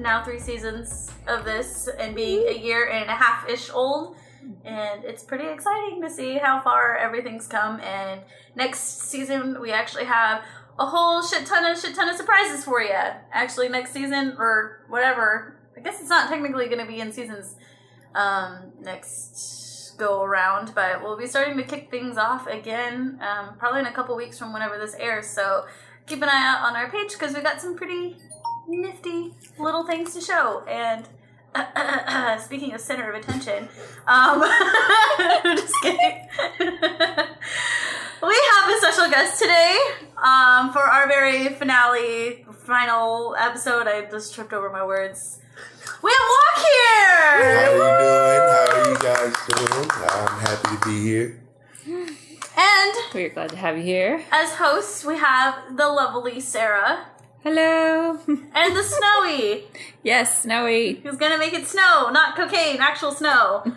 now three seasons of this and being a year and a half ish old. And it's pretty exciting to see how far everything's come. And next season, we actually have a whole shit ton of shit ton of surprises for you. Actually, next season or whatever. I guess it's not technically going to be in seasons um, next go around, but we'll be starting to kick things off again, um, probably in a couple weeks from whenever this airs. So keep an eye out on our page because we got some pretty nifty little things to show. And speaking of center of attention, um, just kidding. we have a special guest today um, for our very finale, final episode. I just tripped over my words. We have Walk here. How are you doing? How are you guys doing? I'm happy to be here. And We're glad to have you here. as hosts, we have the lovely Sarah Hello. and the Snowy, yes, Snowy. who's gonna make it snow, not cocaine, actual snow. We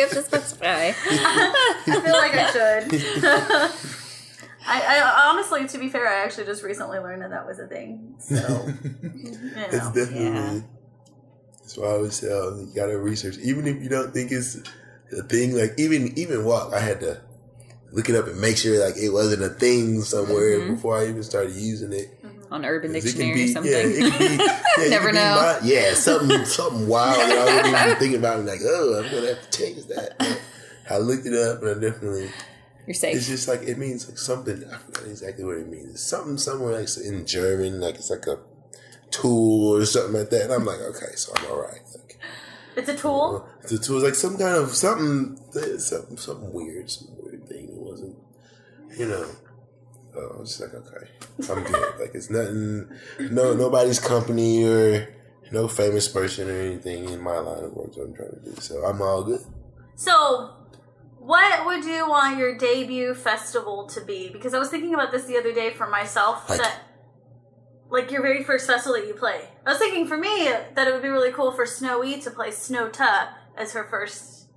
have to specify. I feel like I should. I, I honestly, to be fair, I actually just recently learned that that was a thing. So, you It's definitely. Yeah. That's why I always tell uh, you gotta research, even if you don't think it's a thing. Like even even walk, I had to look it up and make sure like it wasn't a thing somewhere Mm-hmm. before I even started using it. On Urban 'Cause it Dictionary can be, or something. Yeah, it can be, yeah, it Never can be know. my- yeah, something something wild that I wasn't even thinking about. I'm like, oh, I'm gonna have to change that. But I looked it up and I definitely. You're safe. It's just like it means like something. I forgot exactly what it means. It's something somewhere like in German, like it's like a tool or something like that. And I'm like, okay, so I'm all right. Like it's a tool. the tool is like some kind of something, something, something weird, some weird thing. It wasn't, you know. Oh, so I was just like, okay, I'm good. like it's nothing, no nobody's company or no famous person or anything in my line of work that I'm trying to do. So I'm all good. So, what would you want your debut festival to be? Because I was thinking about this the other day for myself. Like- that, like your very first festival that you play. I was thinking for me that it would be really cool for Snowy to play Snow Ta as her first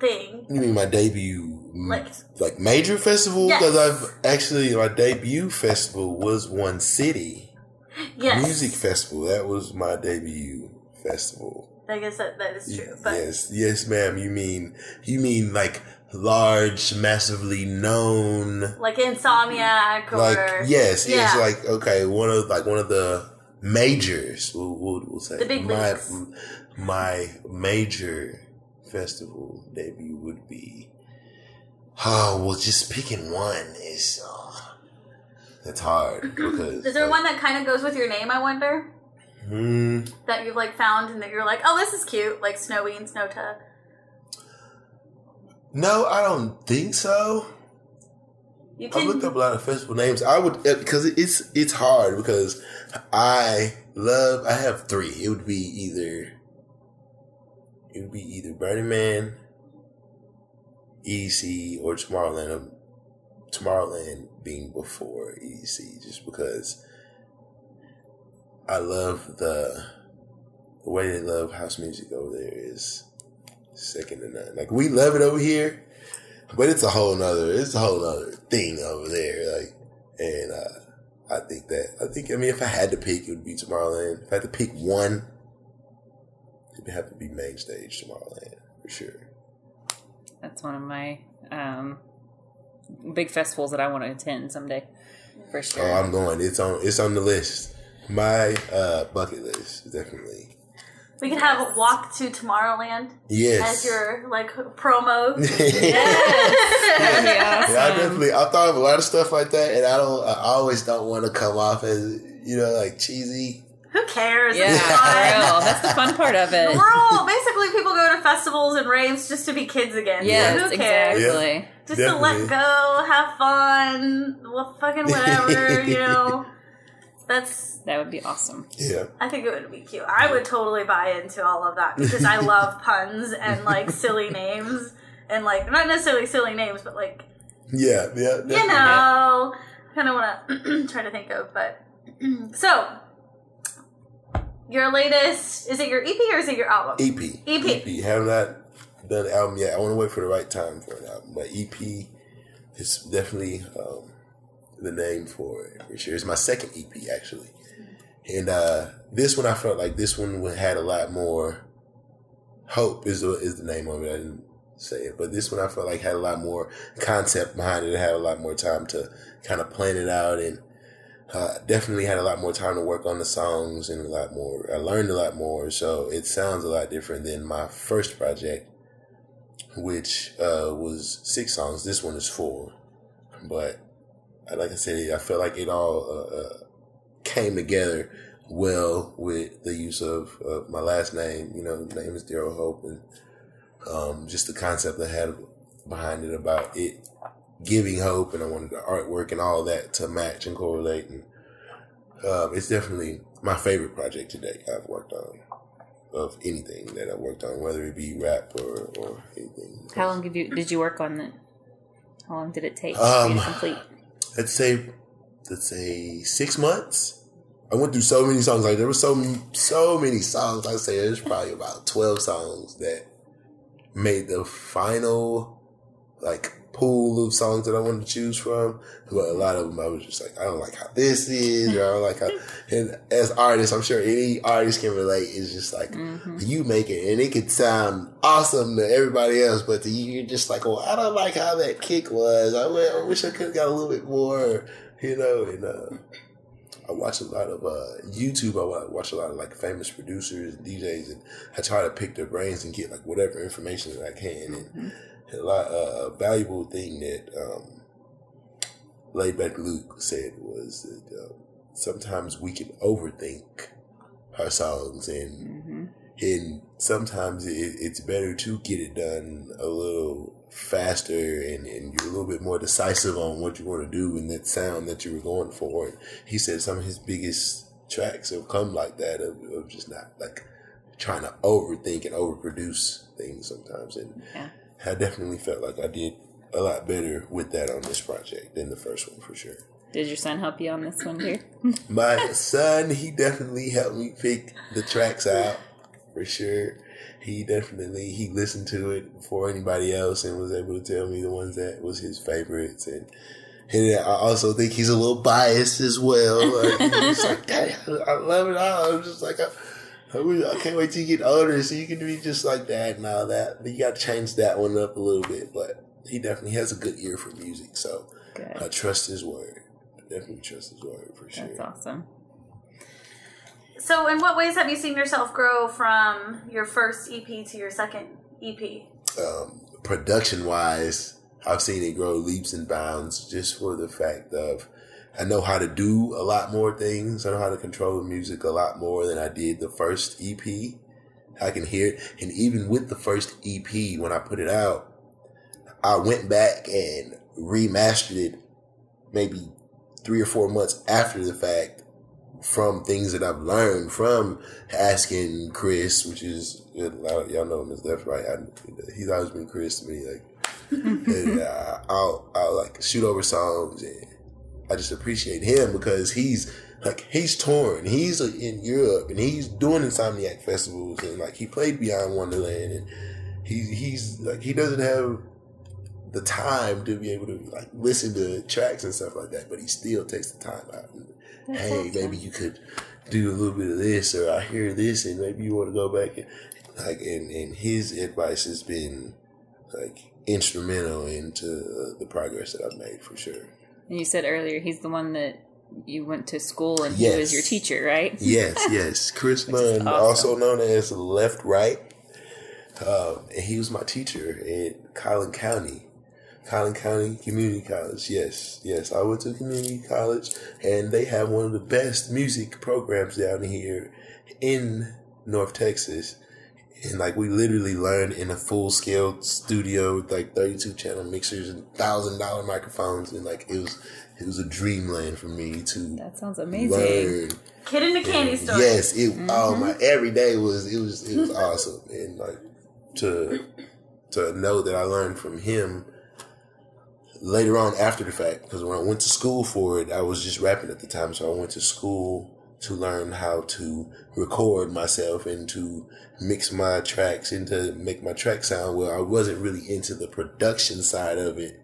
thing. You mean my debut, Like- like major festival? Yes. Because I've actually my debut festival was one city Yes, music festival. That was my debut festival. I guess that, that is true. But yes, yes, ma'am. You mean you mean like large, massively known, like Insomniac or like yes, yes, like okay, one of like one of the majors. We'll, we'll, we'll say The big my leagues. my major festival debut would be. Oh well, just picking one is uh, that's hard because is there like, one that kind of goes with your name? I wonder Hmm, that you've like found and that you're like, oh, this is cute, like Snowy and Snow no, I don't think so. You I can looked up a lot of festival names. I would because it's it's hard because I love. I have three. It would be either it would be either Burning Man, EDC, or Tomorrowland. Um, Tomorrowland being before EDC, just because I love the the way they love house music over there is second to none. Like we love it over here, but it's a whole nother, it's a whole nother thing over there. Like, and uh, I think that I think I mean if I had to pick, it would be Tomorrowland. If I had to pick one, it would have to be main stage Tomorrowland for sure. That's one of my um, big festivals that I want to attend someday. For sure. Oh, I'm going. It's on. It's on the list. My uh, bucket list, definitely. we can have a Walk to Tomorrowland Yes. as your like promo. That would be Yeah, I definitely. I thought of a lot of stuff like that, and I don't. I always don't want to come off as you know like cheesy. Who cares? Yeah, it's fun. Real. that's the fun part of it. We're all basically people go to festivals and raves just to be kids again. Yes, Who cares? exactly. Just to let go, have fun, well, fucking whatever, you know. That's. That would be awesome. Yeah. I think it would be cute. I would totally buy into all of that because I love puns and like silly names and like not necessarily silly names, but like Yeah. Yeah. Definitely. you know, kind of want to try to think of. But so, your latest is it your EP or is it your album? EP. EP. EP. Have not done the album yet. I want to wait for the right time for an album. But EP is definitely um, the name for it for sure. It's my second EP actually, and uh, this one I felt like this one had a lot more. Hope is the, is the name of it. I didn't say it, but this one I felt like had a lot more concept behind it. I had a lot more time to kind of plan it out, and uh, definitely had a lot more time to work on the songs and a lot more. I learned a lot more, so it sounds a lot different than my first project, which uh, was six songs. This one is four, but like I said, I felt like it all uh, uh, came together well with the use of, of my last name. You know, the name is Daryl Hope, and um, just the concept I had behind it about it giving hope, and I wanted the artwork and all that to match and correlate. And um, it's definitely my favorite project today I've worked on of anything that I worked on, whether it be rap or, or anything. How long did you did you work on it? How long did it take um, to complete? Let's say, let's say six months. I went through so many songs. Like there were so so many songs. I say there's probably about twelve songs that made the final like pool of songs that I wanted to choose from. But a lot of them I was just like, I don't like how this is, or I don't like how. And as artists, I'm sure any artist can relate. It's just like mm-hmm. you make it, and it could sound awesome to everybody else, but to you, you're just like, well, I don't like how that kick was. I, I wish I could have got a little bit more, you know. And uh, I watch a lot of uh, YouTube. I watch a lot of like famous producers and DJs, and I try to pick their brains and get like whatever information that I can. And mm-hmm. A valuable thing that um, Laidback Luke said was that uh, sometimes we can overthink our songs, and mm-hmm. and sometimes it, it's better to get it done a little faster and, and you're a little bit more decisive on what you want to do and that sound that you were going for. And he said some of his biggest tracks have come like that of, of just not like trying to overthink and overproduce things sometimes. And yeah. I definitely felt like I did a lot better with that on this project than the first one for sure. Did your son help you on this one too? My son, he definitely helped me pick the tracks out for sure he definitely he listened to it before anybody else and was able to tell me the ones that was his favorites and and I also think he's a little biased as well. Like, he's like, Daddy, I love it all. I'm just like, I, I can't wait till you get older so you can be just like that and all that. But you got to change that one up a little bit. But he definitely has a good ear for music, so good. I trust his word. Definitely trust his word for sure. That's awesome. So, in what ways have you seen yourself grow from your first EP to your second EP? Um, production wise, I've seen it grow leaps and bounds just for the fact of I know how to do a lot more things. I know how to control the music a lot more than I did the first EP. I can hear it. And even with the first EP, when I put it out, I went back and remastered it maybe three or four months after the fact from things that I've learned from asking Chris, which is y'all know him as left right. I, he's always been Chris to me. Like, and uh, I'll I'll like shoot over songs, and I just appreciate him because he's like he's torn. He's in Europe and he's doing Insomniac festivals, and like he played Beyond Wonderland, and he he's like he doesn't have the time to be able to like listen to tracks and stuff like that, but he still takes the time out. And, hey, maybe you could do a little bit of this, or I hear this, and maybe you want to go back and like. And and his advice has been like instrumental into uh, the progress that I've made for sure. And you said earlier he's the one that you went to school and yes. he was your teacher, right? Yes, yes. Chris Munn, awesome. also known as Left Right. Um, and he was my teacher in Collin County. Collin County Community College. Yes, yes. I went to community college and they have one of the best music programs down here in North Texas. And like we literally learned in a full scale studio with like 32 channel mixers and thousand dollar microphones. And like it was, it was a dreamland for me to. That sounds amazing. Learn. Kid in the candy store. Yes. It, mm-hmm. oh my, every day was, it was, it was awesome. And like to, to know that I learned from him later on after the fact because when I went to school for it, I was just rapping at the time. So I went to school to learn how to record myself and to mix my tracks and to make my track sound well. I wasn't really into the production side of it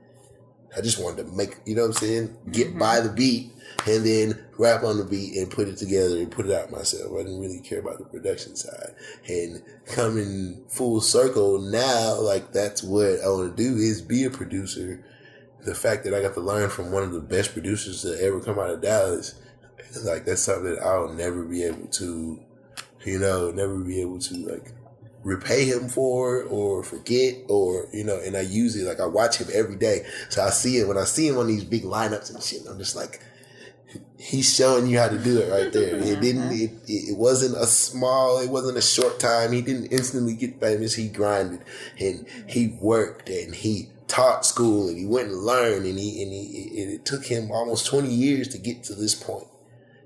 I just wanted to make, you know what I'm saying? Get mm-hmm. by the beat and then rap on the beat and put it together and put it out myself. I didn't really care about the production side. And coming full circle now, like that's what I want to do is be a producer. The fact that I got to learn from one of the best producers to ever come out of Dallas, like that's something that I'll never be able to, you know, never be able to like repay him for or forget or you know and i use it like i watch him every day. So i see it when i see him on these big lineups and shit i'm just like he's showing you how to do it right there. It didn't it, it wasn't a small it wasn't a short time. He didn't instantly get famous. He grinded and he worked and he taught school and he went and learned and he and he it, it took him almost 20 years to get to this point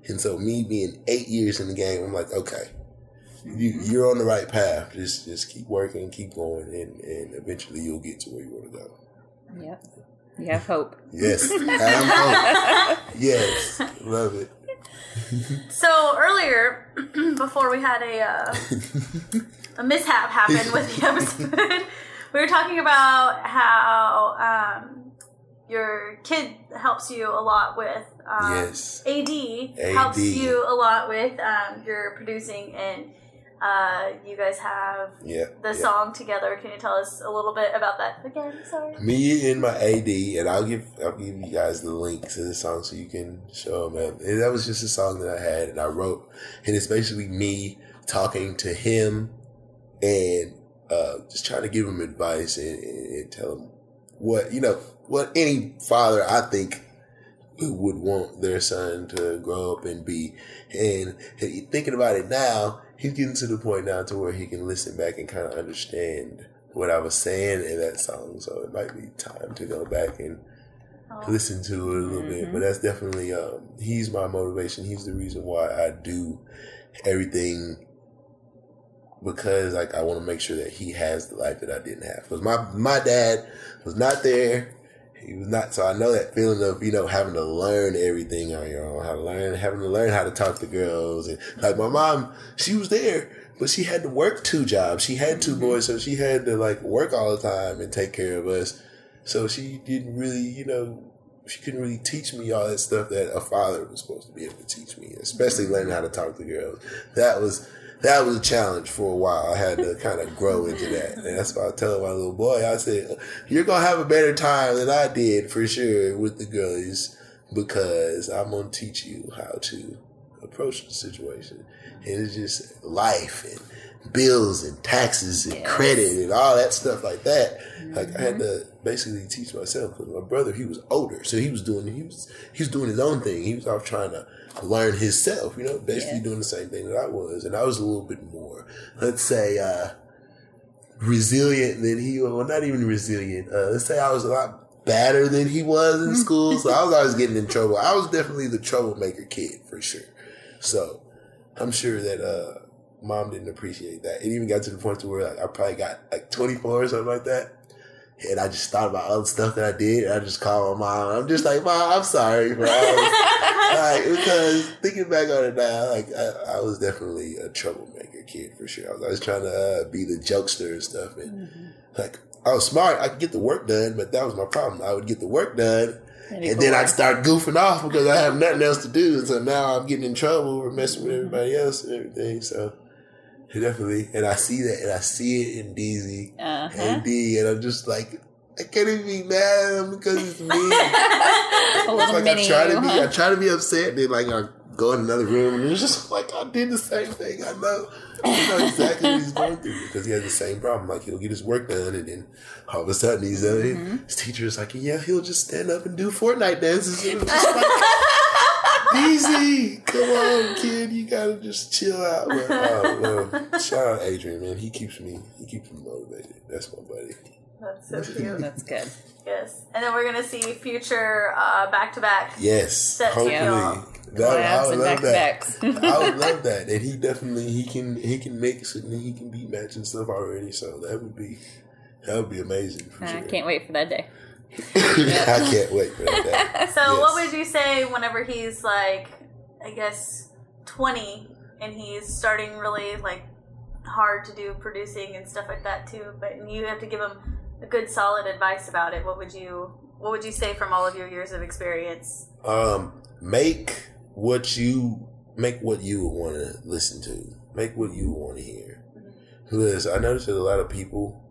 and so me being eight years in the game i'm like okay you, you're on the right path. Just just keep working, keep going, and, and eventually you'll get to where you want to go. Yep. You have hope. Yes, have hope. Yes, love it. So earlier, before we had a uh, a mishap happen with the episode, we were talking about how um, your kid helps you a lot with um, Yes. AD, helps you a lot with um, your producing and uh, you guys have Yeah. the yeah. song together. Can you tell us a little bit about that again? Sorry. Me and my AD, and I'll give I'll give you guys the link to the song so you can show them. And that was just a song that I had and I wrote, and it's basically me talking to him and uh, just trying to give him advice and, and, and tell him what you know what any father I think would want their son to grow up and be. And thinking about it now, he's getting to the point now to where he can listen back and kind of understand what I was saying in that song. So it might be time to go back and listen to it a little bit. But that's definitely um, he's my motivation. He's the reason why I do everything because like I want to make sure that he has the life that I didn't have. Because my my dad was not there. He was not. So I know that feeling of you know having to learn everything on your own, how to learn, having to learn how to talk to girls, and like my mom, she was there. But she had to work two jobs. She had two mm-hmm. boys, so she had to like work all the time and take care of us. So she didn't really, you know, she couldn't really teach me all that stuff that a father was supposed to be able to teach me, especially mm-hmm. learning how to talk to girls. That was that was a challenge for a while. I had to kind of grow into that, and that's why I tell my little boy, I said, "You're gonna have a better time than I did for sure with the girlies because I'm gonna teach you how to approach the situation." And it's just life and bills and taxes and Yes. credit and all that stuff like that. Like I had mm-hmm. to basically teach myself because my brother he was older, so he was doing he was he was doing his own thing. He was off trying to learn himself, you know, basically Yeah. doing the same thing that I was, and I was a little bit more, let's say, uh, resilient than he. Was well, not even resilient. Uh, let's say I was a lot better than he was in school, so I was always getting in trouble. I was definitely the troublemaker kid for sure. So I'm sure that uh, mom didn't appreciate that. It even got to the point to where like I probably got like 24 or something like that. And I just thought about all the stuff that I did. And I just called my mom. I'm just like, Mom, I'm sorry for all like, because thinking back on it now, like I, I was definitely a troublemaker kid for sure. I was always trying to uh, be the jokester and stuff. And like I was smart. I could get the work done, but that was my problem. I would get the work done, And you and go then I'd start goofing off because I have nothing else to do. And so now I'm getting in trouble for messing with everybody else and everything. So definitely, and I see that, and I see it in DZ Uh-huh. and D, and I'm just like, I can't even be mad at him because it's me. It's like I try to be, huh? I try to be upset, and then like I go in another room, and it's just like I did the same thing. I know, I know exactly what he's going through because he has the same problem. Like he'll get his work done, and then all of a sudden he's uh, Mm-hmm. his teacher is like, yeah, he'll just stand up and do Fortnite dances. And I'm just like, Easy, come on, kid, you gotta just chill out. But, oh, well, shout out Adrian, man. He keeps me, he keeps me motivated. That's my buddy. That's so cute. That's good. yes. And then we're gonna see future back to back. Yes, Set hopefully. together. That, I Collabs would love that. I would love that, and he definitely he can he can mix and he can beat match and stuff already. So that would be that would be amazing for I sure. can't wait for that day. I can't wait for that. So Yes. what would you say whenever he's like, I guess, twenty, and he's starting really like hard to do producing and stuff like that too? But you have to give him a good solid advice about it. What would you what would you say from all of your years of experience? Um, make what you make what you want to listen to. Make what you want to hear. Because I noticed that a lot of people,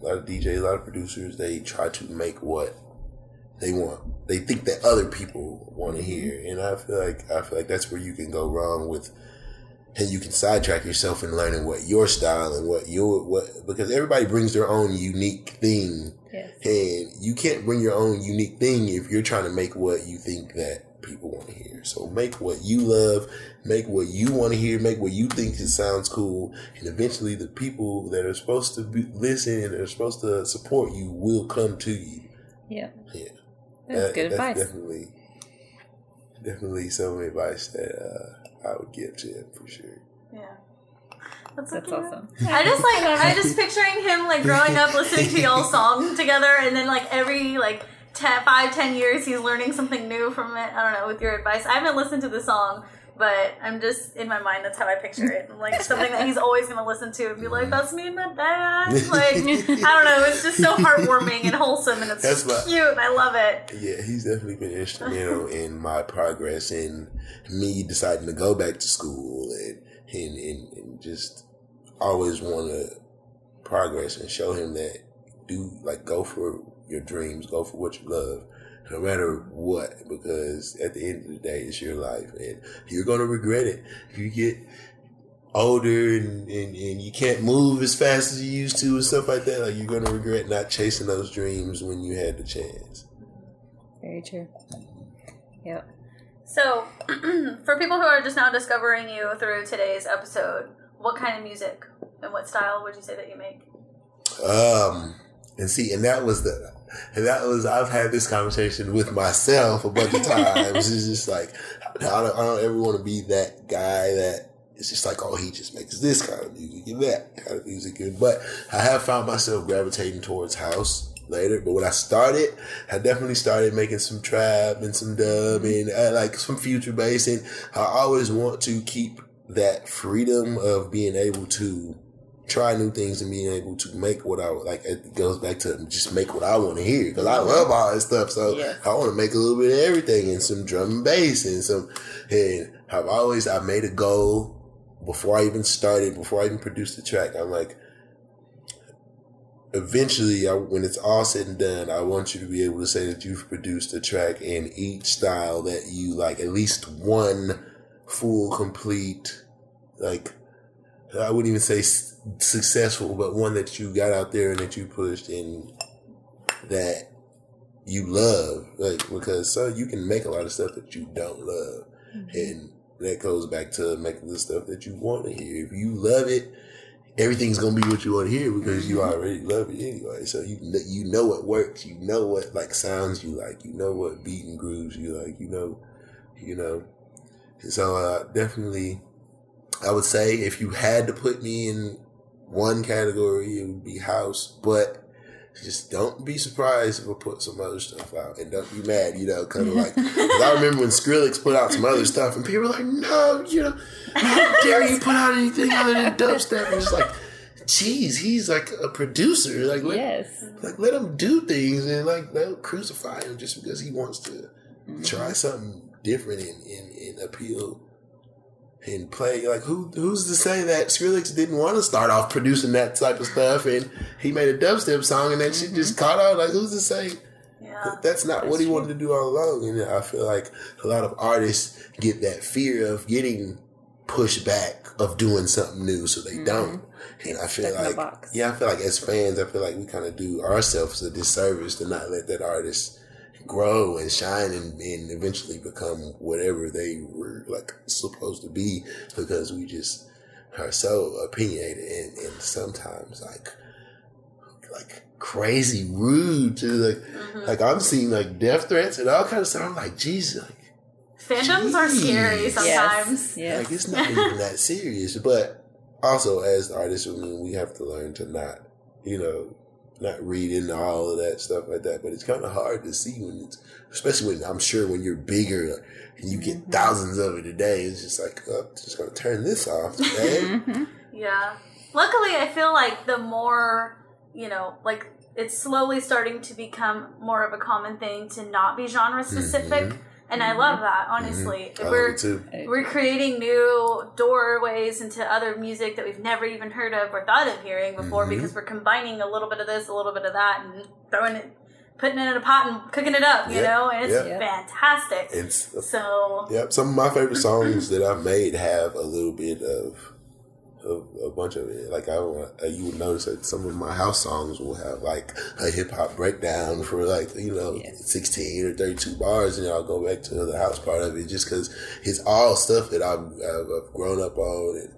a lot of DJs, a lot of producers, they try to make what they want. They think that other people want to mm-hmm. hear, and I feel like I feel like that's where you can go wrong with, and you can sidetrack yourself in learning what your style and what your what because everybody brings their own unique thing, Yes. and you can't bring your own unique thing if you're trying to make what you think that people want to hear. So make what you love, make what you want to hear, make what you think it sounds cool, and eventually the people that are supposed to be listen and are supposed to support you will come to you. Yeah. Yeah. That's That- good advice. Definitely, definitely some advice that uh, I would give to him for sure. Yeah. That's, That's awesome. I just like I just picturing him like growing up listening to y'all song together, and then like every like ten, five, ten years he's learning something new from it. I don't know with your advice. I haven't listened to the song, but I'm just in my mind. That's how I picture it. Like something that he's always gonna listen to and be like, "That's me and my dad." Like I don't know. It's just so heartwarming and wholesome, and it's That's what- cute. and I love it. Yeah, he's definitely been instrumental in my progress and me deciding to go back to school and and, and, and just always want to progress and show him that do like go for your dreams, go for what you love, no matter what, because at the end of the day, it's your life and you're gonna regret it if you get older and, and, and you can't move as fast as you used to and stuff like that. Like you're gonna regret not chasing those dreams when you had the chance. Very true. Yep. So, for people who are just now discovering you through today's episode, what kind of music and what style would you say that you make? Um, and see, and that was the, and that was, I've had this conversation with myself a bunch of times. it's just like, I don't, I don't ever want to be that guy that it's just like, oh, he just makes this kind of music and that kind of music. And, But I have found myself gravitating towards house later. But when I started, I definitely started making some trap and some dub and uh, like some future bass. And I always want to keep that freedom of being able to try new things and being able to make what I like. It goes back to just make what I want to hear because I love all this stuff. So Yes. I want to make a little bit of everything and some drum and bass and some. And I've always I made a goal before I even started, before I even produced the track. I'm like, eventually, I, when it's all said and done, I want you to be able to say that you've produced a track in each style that you like. At least one full, complete, like I wouldn't even say successful, but one that you got out there and that you pushed and that you love, like because so you can make a lot of stuff that you don't love, and that goes back to making the stuff that you want to hear. If you love it, everything's gonna be what you want to hear because you already love it anyway. So you you know what works, you know what like sounds you like, you know what beat and grooves you like, you know, you know. So uh, definitely, I would say if you had to put me in one category, it would be house, but. Just don't be surprised if I put some other stuff out, and don't be mad. You know, kind of like I remember when Skrillex put out some other stuff, and people were like, "No, you know, how dare you put out anything other than dubstep?" And it's like, Jeez, he's like a producer. Like, let, Yes. like let him do things, and like don't crucify him just because he wants to mm-hmm. try something different and, and, and appeal and play. Like, who who's to say that Skrillex didn't want to start off producing that type of stuff, and he made a dubstep song, and that she just caught on? Like, who's to say? Yeah. That's not what he wanted to do all along. And I feel like a lot of artists get that fear of getting pushed back of doing something new, so they don't. And I feel like, yeah, I feel like as fans, I feel like we kind of do ourselves a disservice to not let that artist grow and shine and, and eventually become whatever they were like supposed to be because we just are so opinionated and, and sometimes like like crazy rude to like Mm-hmm. like I'm seeing like death threats and all kind of stuff. I'm like, Jesus, like, Fandoms are scary sometimes. Yes. Yes. like it's not even that serious. But also as artists, I mean, we have to learn to not, you know, not read into all of that stuff like that. But it's kind of hard to see when it's, especially when I'm sure when you're bigger and you get Mm-hmm. thousands of it a day, it's just like, oh, I'm just gonna turn this off today. Mhm. Yeah. Luckily, I feel like the more you know, like it's slowly starting to become more of a common thing to not be genre specific. Mhm. And I love that, honestly. I love We're it too. we're creating new doorways into other music that we've never even heard of or thought of hearing before Mhm. because we're combining a little bit of this, a little bit of that, and throwing it, putting it in a pot and cooking it up, you Yeah, know? And it's yeah. fantastic. It's so, Yep, some of my favorite songs that I've made have a little bit of, of a bunch of it. Like I, uh, you would notice that some of my house songs will have like a hip hop breakdown for like you know Yes. sixteen or thirty two bars, and I'll go back to the house part of it just because it's all stuff that I've, I've, I've grown up on and.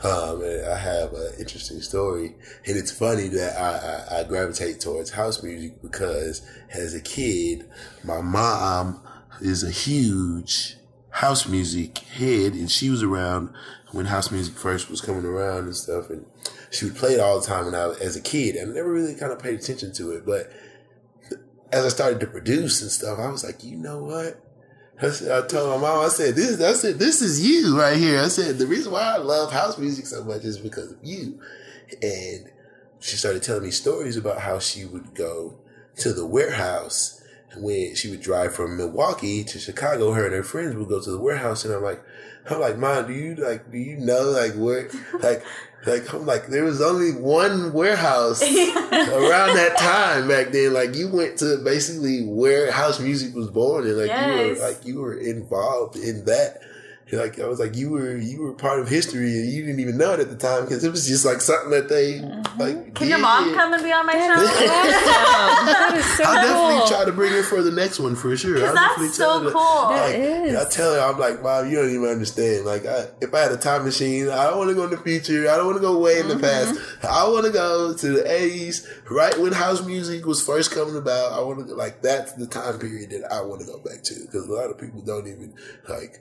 Um, and I have an interesting story, and it's funny that I, I, I gravitate towards house music because as a kid, my mom is a huge house music head, and she was around when house music first was coming around and stuff, and she would play it all the time when I as a kid, and I never really kind of paid attention to it, but as I started to produce and stuff, I was like, you know what? I said- I told my mom, I said, this, I said, this is you right here. I said, the reason why I love house music so much is because of you. And she started telling me stories about how she would go to the warehouse when she would drive from Milwaukee to Chicago. Her and her friends would go to the warehouse, and I'm like, I'm like, Mom, do you like, do you know like where, like, like I'm like, there was only one warehouse around that time back then. Like you went to basically where house music was born, and like you were like you were involved in that. Like I was like you were you were part of history, and you didn't even know it at the time because it was just like something that they like. can your mom come and be on my show? that is so I'll definitely cool. try to bring her for the next one for sure. I'll Because definitely that's tell so her cool. That Like, is. I tell her, I'm like, Mom, you don't even understand. Like, I, if I had a time machine, I don't want to go in the future. I don't want to go way in the Mm-hmm. past. I want to go to the 80s, right when house music was first coming about. I want to, like, that's the time period that I want to go back to. Because a lot of people don't even, like,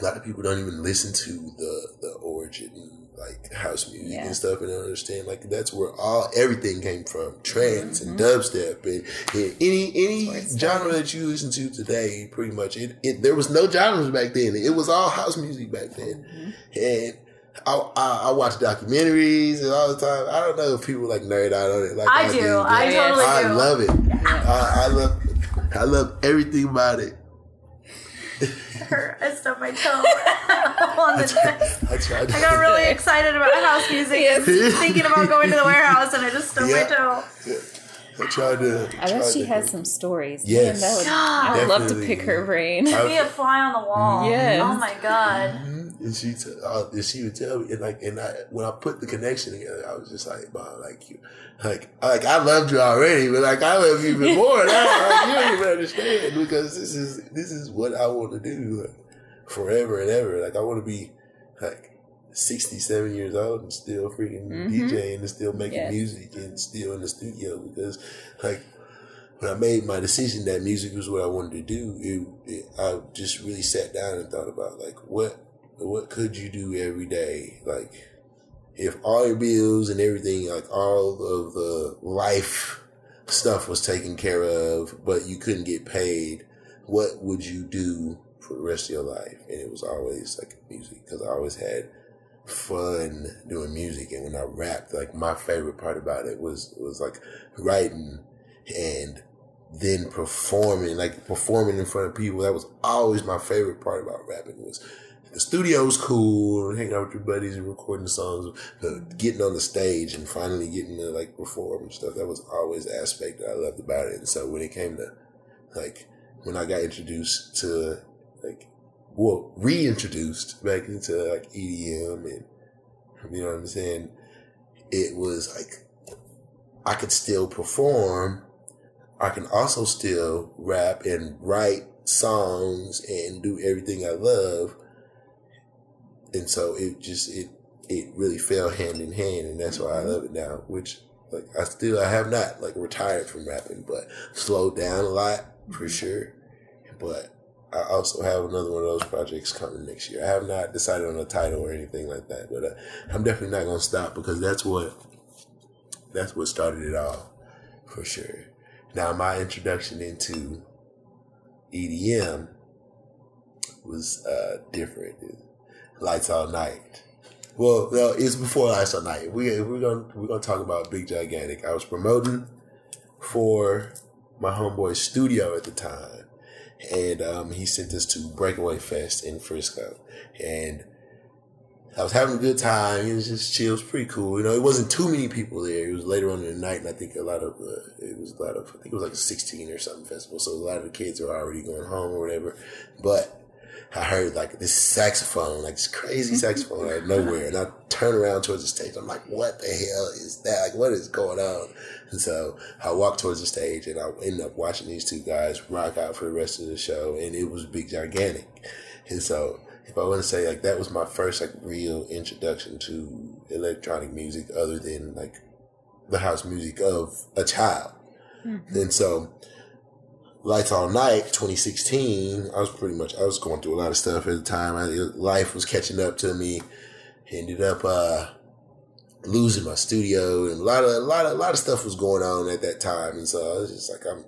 a lot of people don't even listen to the, the origin, like, house music Yeah. and stuff and don't understand. Like, that's where all, everything came from. Trance Mm-hmm. and dubstep and, and any, any genre that you listen to today, pretty much, it, it there was no genres back then. It was all house music back then, Mm-hmm. and I, I, I watch documentaries and all the time. I don't know if people like nerd out on it like I I, do. I totally I do. love it. I, I love I love everything about it. Her- I stubbed my toe on the chest. I tried. I got really excited about house music and thinking about going to the warehouse, and I just stubbed Yeah. my toe. I tried to. I bet she has some stories. Yes. Man, that would, I would love to pick her brain. Be a fly on the wall. Yes. Oh my god. Mhm. And she, t- uh, and she would tell me, and like, and I, when I put the connection together, I was just like, "Mom, like you, like, like I loved you already, but like I love you even more now. Like, you don't even understand because this is this is what I want to do like, forever and ever. Like I want to be like 67 years old and still freaking Mhm. DJing and still making Yes. music and still in the studio because like when I made my decision that music was what I wanted to do, it, it, I just really sat down and thought about like what what could you do every day, like if all your bills and everything, like all of the life stuff was taken care of, but you couldn't get paid, what would you do for the rest of your life? And it was always like music because I always had fun doing music. And when I rapped, like my favorite part about it was, was like writing and then performing, like performing in front of people. That was always my favorite part about rapping was the studio was cool, hanging out with your buddies and recording songs, but getting on the stage and finally getting to like perform and stuff. That was always aspect that I loved about it. And so when it came to like when I got introduced to like well reintroduced back into like EDM and you know what I'm saying, it was like I could still perform. I can also still rap and write songs and do everything I love and so it just it it really fell hand in hand and that's why I love it now which like I still I have not like retired from rapping but slowed down a lot for sure. But I also have another one of those projects coming next year. I have not decided on a title or anything like that but uh, I'm definitely not gonna stop because that's what that's what started it all for sure. Now my introduction into EDM was uh different Lights All Night Well, no, it's before last night. We we're gonna we're gonna talk about Big Gigantic. I was promoting for my homeboy's studio at the time, and um, he sent us to Breakaway Fest in Frisco, and I was having a good time. It was just chill. It was pretty cool. You know, it wasn't too many people there. It was later on in the night, and I think a lot of uh, it was a lot of I think it was like a sixteen or something festival. So a lot of the kids were already going home or whatever. But I heard like this saxophone, like this crazy saxophone out of nowhere, and I turn around towards the stage. I'm like, "What the hell is that? Like, what is going on?" And so I walk towards the stage, and I end up watching these two guys rock out for the rest of the show, and it was Big Gigantic. And so if I want to say like that was my first like real introduction to electronic music other than like the house music of a child. Mm-hmm. And so Lights All Night 2016, I was pretty much I was going through a lot of stuff at the time. I, life was catching up to me. Ended up uh losing my studio and a lot of a lot of a lot of stuff was going on at that time. And so I was just like I'm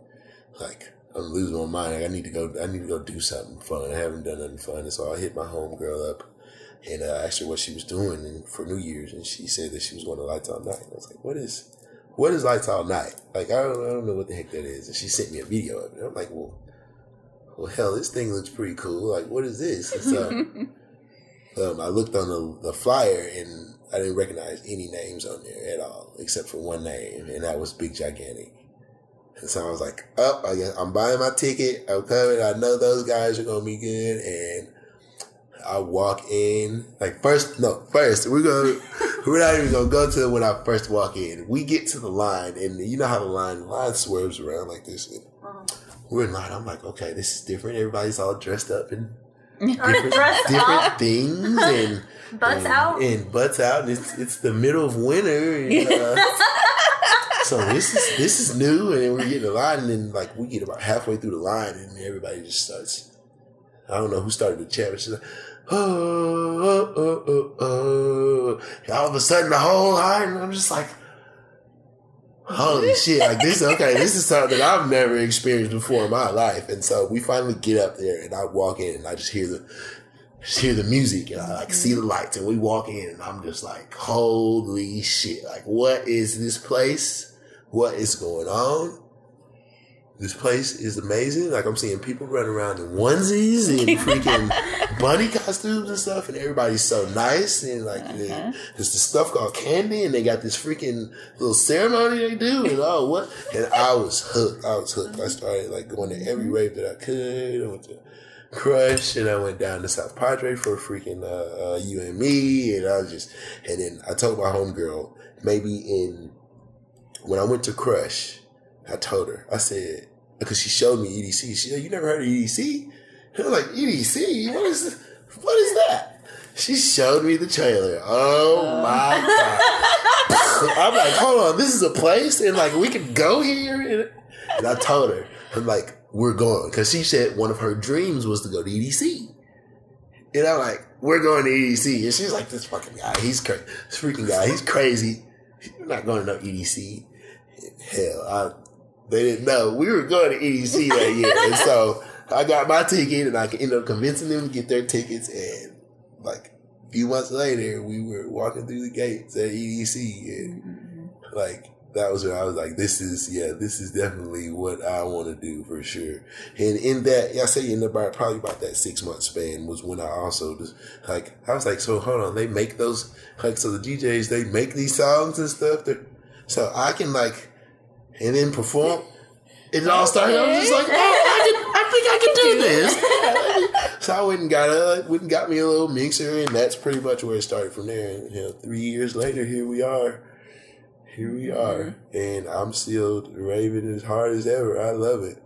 like I'm losing my mind. Like, I need to go. I need to go do something fun. I haven't done nothing fun, and so I hit my homegirl up and uh, asked her what she was doing for New Year's, and she said that she was going to Lights All Night. And I was like, "What is, what is Lights All Night? Like, I don't, I don't know what the heck that is." And she sent me a video of it. I'm like, "Well, well, hell, this thing looks pretty cool. Like, what is this?" And so um, I looked on the, the flyer and I didn't recognize any names on there at all, except for one name, and that was Big Gigantic. And so I was like, oh, I guess I'm buying my ticket. I'm coming. I know those guys are going to be good. And I walk in, like first, no, first we're going to, we're not even to go to when I first walk in. We get to the line and you know how the line, line swerves around like this. And uh-huh. We're in line. I'm like, okay, this is different. Everybody's all dressed up and different, different things and butts and, out and butts out. And it's, it's the middle of winter. And, uh, so this is this is new, and we get in the line, and then like we get about halfway through the line, and everybody just starts. I don't know who started the chat, but she's like, oh, oh, oh, oh. And all of a sudden, the whole line, I'm just like, holy shit! Like this, okay, this is something that I've never experienced before in my life, and so we finally get up there, and I walk in, and I just hear the just hear the music and I like see the mm-hmm. lights and we walk in and I'm just like, holy shit. Like, what is this place? what is going on. This place is amazing. Like I'm seeing people running around in onesies and freaking bunny costumes and stuff, and everybody's so nice. And like, uh-huh. there's the stuff called candy, and they got this freaking little ceremony they do, and oh what? And I was hooked. I was hooked. I started like going to every mm-hmm. rave that I could. I went to Crush, and I went down to South Padre for a freaking uh, uh, you and me, and I was just, and then I told my homegirl maybe in when I went to Crush, I told her, I said, because she showed me EDC. She said, you never heard of EDC? And I'm like, EDC? What is, what is that? She showed me the trailer. Oh uh. my God. I'm like, hold on, this is a place and like we can go here. And I told her, I'm like, we're going. Cause she said one of her dreams was to go to EDC. And I'm like, we're going to EDC. And she's like, this fucking guy, he's crazy. This freaking guy, he's crazy. You're not going to no EDC hell, I, they didn't know we were going to EDC that year, and so I got my ticket, and I ended up convincing them to get their tickets, and like a few months later, we were walking through the gates at EDC, and like that was when I was like, this is, yeah, this is definitely what I want to do for sure. And in that, I say in about, probably about that six month span was when I also just, like, I was like, so hold on, they make those, like, so the DJs, they make these songs and stuff. So I can like, and then perform. It all started. I was just like, oh, I, can, I think I can do this. so I went and got a, went and got me a little mixer, and that's pretty much where it started from there. And you know, three years later, here we are. Here we are, mm-hmm. and I'm still raving as hard as ever. I love it.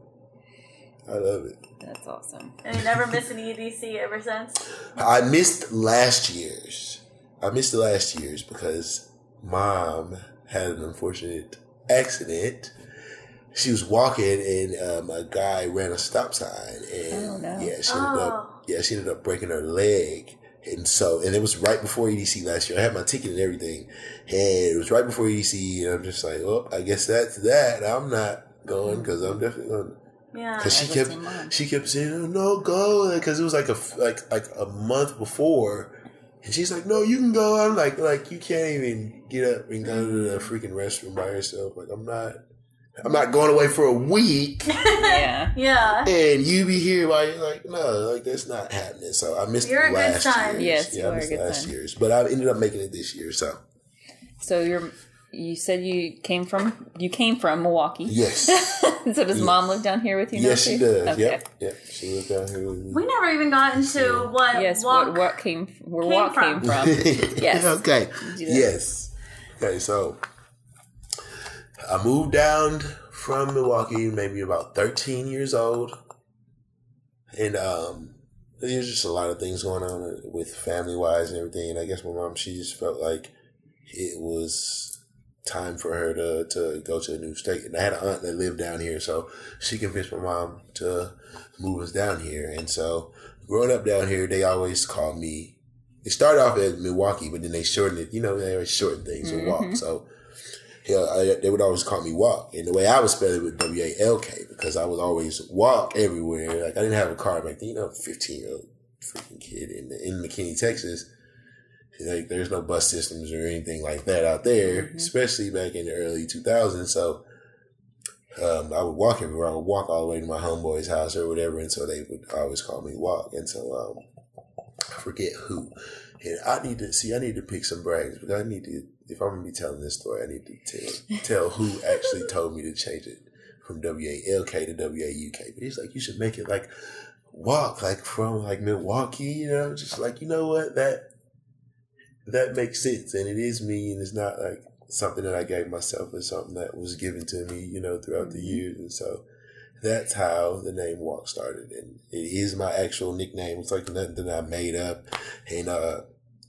I love it. That's awesome. And you never missed an EDC ever since? I missed last year's. I missed the last year's because mom had an unfortunate accident. She was walking and um, a guy ran a stop sign and oh, no. yeah, she ended oh. up yeah she ended up breaking her leg. And so, and it was right before EDC last year. I had my ticket and everything, and it was right before EDC. And I'm just like, well, I guess that's that. I'm not going because I'm definitely going. Yeah, because she kept she kept saying, oh, "No, go," because it was like a like like a month before And she's like, "No, you can go." I'm like, "Like you can't even get up and go to the freaking restroom by yourself." Like I'm not, I'm not going away for a week, Yeah. yeah. and you be here while you're like, no, like that's not happening. So I missed You're a good last son. year's. Yes, yeah, you I are a missed good last son. year's, but I ended up making it this year. So So you're you said you came from you came from Milwaukee. yes, so does mom live down here with you now? yes, she too? does. Okay. Yep, yep. She lived down here with me. We never even got into what Yes. walk. What what came where Came walk from. came from? Yes. okay. Yes. Okay. So I moved down from Milwaukee, maybe about 13 years old, and um, there's just a lot of things going on with family wise and everything. And I guess my mom, she just felt like it was time for her to to go to a new state. And I had an aunt that lived down here, so she convinced my mom to move us down here. And so growing up down here, they always called me. It started off as Milwaukee, but then they shortened it. You know, they always shorten things to walk. Mm-hmm. So yeah, I, they would always call me Walk, and the way I would spell it was W A L K because I would always walk everywhere. Like I didn't have a car back then. You know, fifteen year old freaking kid in in McKinney, Texas. Like there's no bus systems or anything like that out there, Mhm. especially back in the early 2000s. So um, I would walk everywhere. I would walk all the way to my homeboy's house or whatever, and so they would always call me Walk. And so um, I forget who. And I need to see. I need to pick some brains because I need to. If I'm gonna be telling this story, I need to tell tell who actually told me to change it from W A L K to W A U K. But he's like, you should make it like walk, like from like Milwaukee. You know, just like you know what that that makes sense, and it is me, and it's not like something that I gave myself. It's something that was given to me, you know, throughout the years, and so that's how the name Walk started, and it is my actual nickname. It's like nothing that I made up, and uh,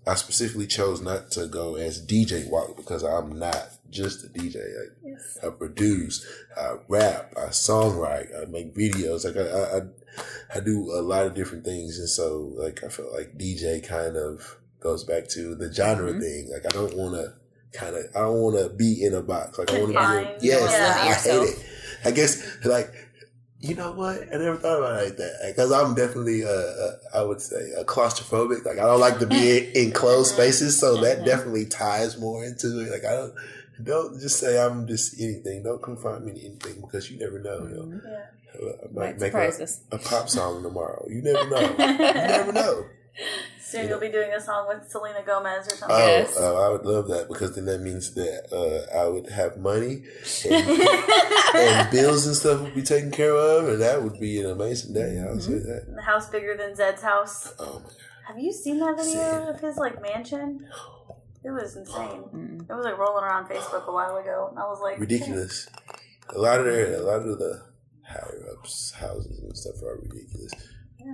I specifically chose not to go as DJ Walk because I'm not just a DJ. Like, Yes. I produce, I rap, I songwrite, I make videos. Like I, I, I- I do a lot of different things, and so like I felt like DJ kind of goes back to the genre Mhm. thing. Like I don't want to kind of, I don't want to be in a box. Like I want to Confined. be, yes, Yeah. I Yourself. hate it. I guess like. You know what? I never thought about it like that because I'm definitely, uh, uh, I would say, a claustrophobic. Like I don't like to be in, in closed spaces, so that Mhm. definitely ties more into it. Like I don't, don't just say I'm just anything. Don't confine me to anything because you never know. You know, Mhm. Yeah. I might Might make a, a pop song tomorrow. You never know. you never know. Soon you'll be doing a song with Selena Gomez or something. Oh, Yes. uh, I would love that because then that means that uh, I would have money and, and bills and stuff would be taken care of, and that would be an amazing day. I'll say that. the house bigger than Zedd's house. Oh my god! Have you seen that video Zedd. of his like mansion? It was insane. Mm. It was like rolling around Facebook a while ago, and I was like, ridiculous. A lot of their, a lot of the higher ups houses and stuff are ridiculous. Yeah.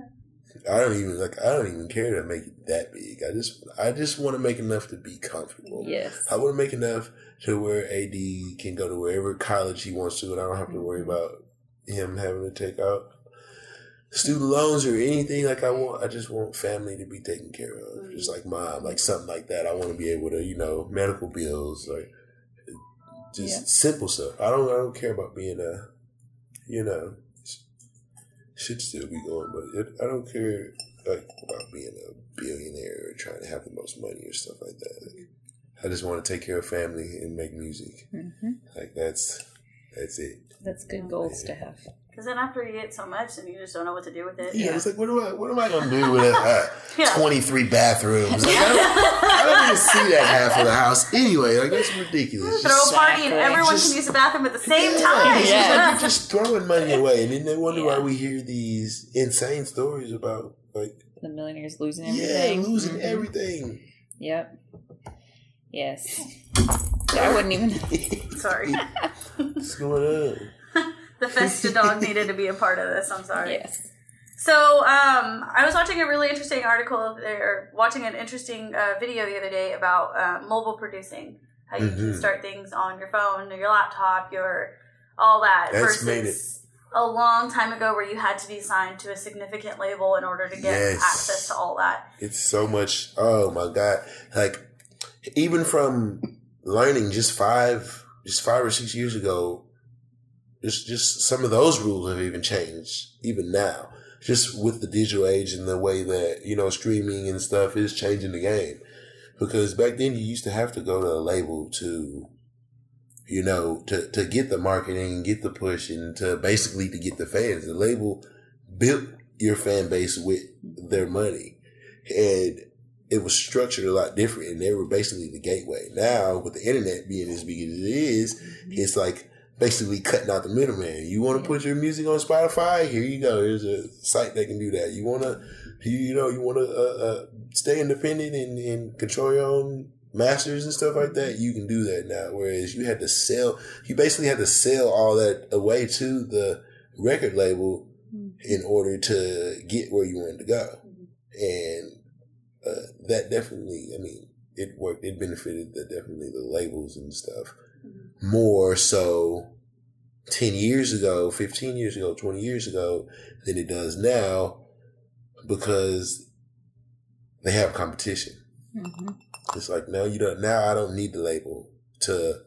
I don't even like. I don't even care to make it that big. I just, I just want to make enough to be comfortable. Yes. I want to make enough to where AD can go to wherever college he wants to, and I don't have to worry about him having to take out student loans or anything. Like I want, I just want family to be taken care of, mm-hmm. just like mom, like something like that. I want to be able to, you know, medical bills, like just Yeah. simple stuff. I don't, I don't care about being a, you know, should still be going, but it, I don't care like about being a billionaire or trying to have the most money or stuff like that. Like, I just want to take care of family and make music. hmm Like that's that's it. That's good goals to have. because then after you get so much, and you just don't know what to do with it. Yeah, Yeah. it's like what am I what am I gonna do with uh, Yeah. twenty three bathrooms? Like, I, don't, I don't even see that half of the house anyway. Like that's ridiculous. Throw Just, a party and everyone Just- can use the bathroom at the same Yeah, time. it's just Yeah. like you're just throwing money away, and then they wonder why we hear these insane stories about like The millionaires losing everything. yeah everything. losing Mhm. everything. Yep. Yes. I wouldn't even. Sorry. What's going on? The Festa dog needed to be a part of this. I'm sorry. Yes. So, um, I was watching a really interesting article, or watching an interesting uh, video the other day about uh, mobile producing. How you can Mhm. start things on your phone, or your laptop, your all that. That's made versus a long time ago where you had to be signed to a significant label in order to get Yes. access to all that. It's so much. Oh my god! Like even from learning just five, just five or six years ago, just just some of those rules have even changed even now. just with the digital age and the way that you know streaming and stuff is changing the game. Because back then you used to have to go to a label to, you know, to to get the marketing, and get the push, and to basically to get the fans. The label built your fan base with their money, and it was structured a lot different, and they were basically the gateway. Now with the internet being as big as it is, it's like basically cutting out the middleman. You want to put your music on Spotify? Here you go. Here's a site that can do that. You want to, you, know, you want to uh, uh, stay independent and, and control your own masters and stuff like that. You can do that now. Whereas you had to sell, you basically had to sell all that away to the record label in order to get where you wanted to go. And uh, that definitely, I mean, it worked. It benefited the definitely the labels and stuff more so 10 years ago, 15 years ago, 20 years ago than it does now because they have competition. Mm-hmm. It's like, no, you don't, now I don't need the label to,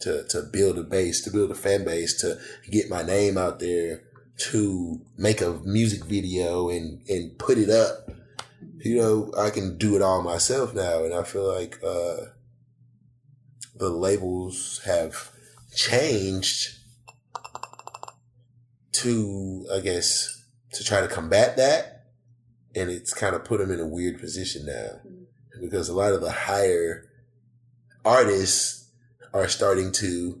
to, to build a base, to build a fan base, to get my name out there, to make a music video and, and put it up. You know, I can do it all myself now. And I feel like, uh, the labels have changed to, I guess, to try to combat that. And it's kind of put them in a weird position now because a lot of the higher artists are starting to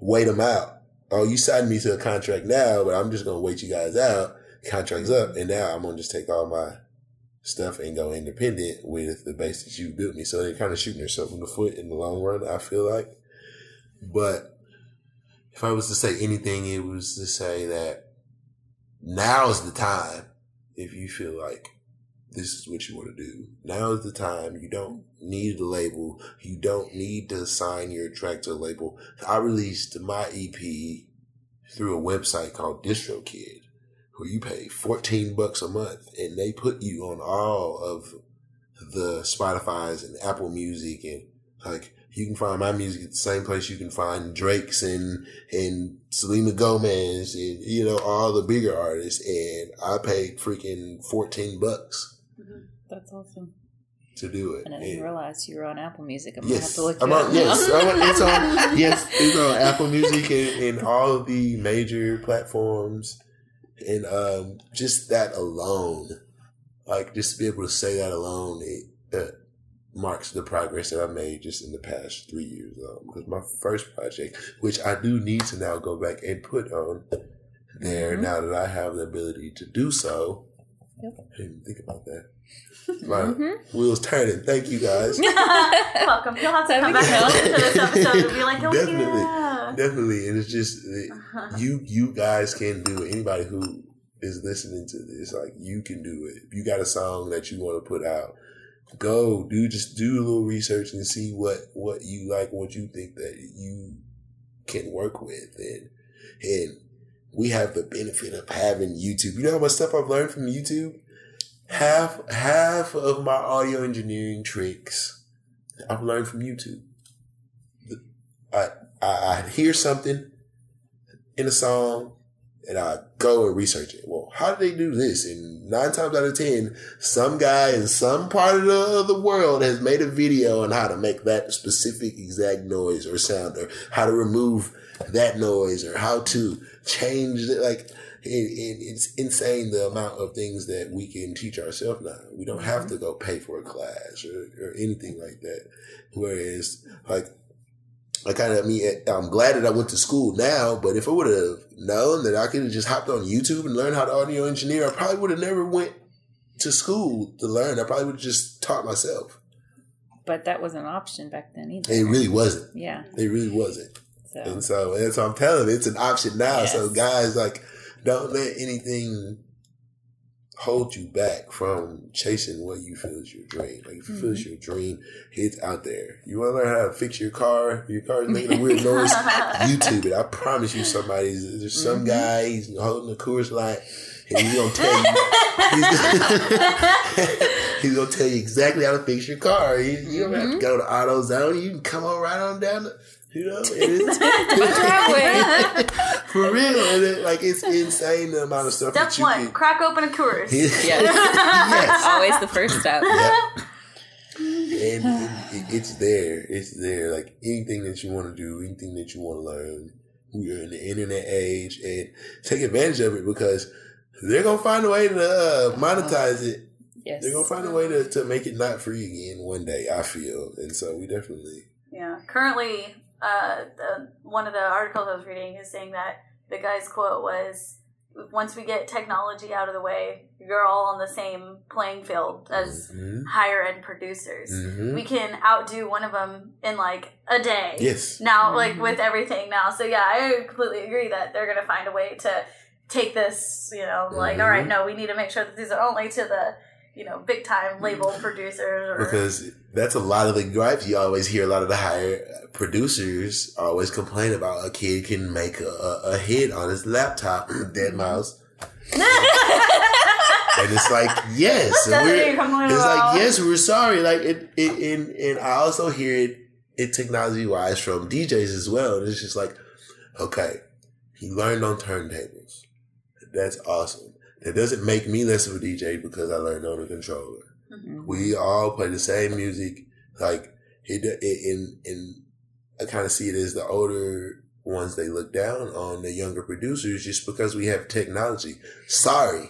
wait them out. Oh, you signed me to a contract now, but I'm just going to wait you guys out. Contract's up. And now I'm going to just take all my stuff and go independent with the base that you built me. So they're kind of shooting themselves in the foot in the long run, I feel like. But if I was to say anything, it was to say that now is the time if you feel like this is what you want to do. Now is the time. You don't need a label. You don't need to sign your track to a label. I released my EP through a website called DistroKid where you pay 14 bucks a month and they put you on all of the Spotify's and Apple Music and like you can find my music at the same place you can find Drake's and and Selena Gomez and you know all the bigger artists and I paid freaking 14 bucks mm-hmm. That's awesome. to do it. And I didn't And- realize you were on Apple Music. I'm gonna have Yes, to look I'm on, yes. On, it's on, yes, it's on Apple Music and, and all of the major platforms, and um, just that alone, like just to be able to say that alone, it marks the progress that I made just in the past three years. Um, because my first project, which I do need to now go back and put on there, Mhm. now that I have the ability to do so. Yep. I didn't think about that. My Mhm. wheels turning. Thank you guys. Welcome. You'll have to come we back to this episode and be like, oh Definitely. yeah. Definitely, and it's just it- Uh-huh. you. You guys can do it. Anybody who is listening to this, like you can do it. If you got a song that you want to put out, go do just do a little research and see what what you like, what you think that you can work with, and and we have the benefit of having YouTube. You know how much stuff I've learned from YouTube. Half half of my audio engineering tricks I've learned from YouTube. I, I hear something in a song and I go and research it. Well, how do they do this? And nine times out of ten, some guy in some part of the, of the world has made a video on how to make that specific exact noise or sound or how to remove that noise or how to change it. Like, it, it, it's insane the amount of things that we can teach ourselves now. We don't have mm-hmm. to go pay for a class or, or anything like that. Whereas, like, I kind of, I mean, eh, I'm glad that I went to school now, but if I would have known that I could have just hopped on YouTube and learned how to audio engineer, I probably would have never went to school to learn. I probably would have just taught myself. But that wasn't an option back then either. It really wasn't. Yeah. It really wasn't. So And so, and so I'm telling you, it's an option now. So guys, like, don't let anything hold you back from chasing what you feel is your dream. Like, if you feel it's your dream, it's out there. You want to learn how to fix your car? Your car's making a weird noise. YouTube it. I promise you, somebody's there's some Mhm. guy he's holding a Coors Light, and he's gonna tell you. He's, he's gonna tell you exactly how to fix your car. You, you don't have to go to AutoZone. You can come on right on down. To, You know, it's, driveway. for real. And it, like it's insane the amount of stuff Step that you one: can. crack open a Coors. Yes. yes. Always the first step. Yep. And it, it, it's there. It's there. Like anything that you want to do, anything that you want to learn. We are in the internet age and take advantage of it because they're gonna find a way to uh, monetize it. Yes. They're gonna find a way to, to make it not free again one day. I feel, and so we definitely. Yeah. Currently, uh, the, one of the articles I was reading is saying that the guy's quote was, "Once we get technology out of the way, you're all on the same playing field as Mhm. higher end producers. Mhm. We can outdo one of them in like a day. Yes. Now, like Mhm. with everything now, so yeah, I completely agree that they're gonna find a way to take this. You know, like all right, no, we need to make sure that these are only to the you know big time label mm. producers or Because that's a lot of the gripes you always hear. A lot of the higher producers always complain about a kid can make a, a, hit on his laptop, dead mm-hmm. mouse. And it's like, yes, That's and what we're- it's about. like, yes, we're sorry. Like it, it and, and I also hear it, it technology wise from DJs as well. And it's just like, okay, he learned on turntables. That's awesome. That doesn't make me less of a DJ because I learned on a controller. Mhm. We all play the same music. Like it, it in in I kind of see it as the older ones they look down on the younger producers just because we have technology. Sorry,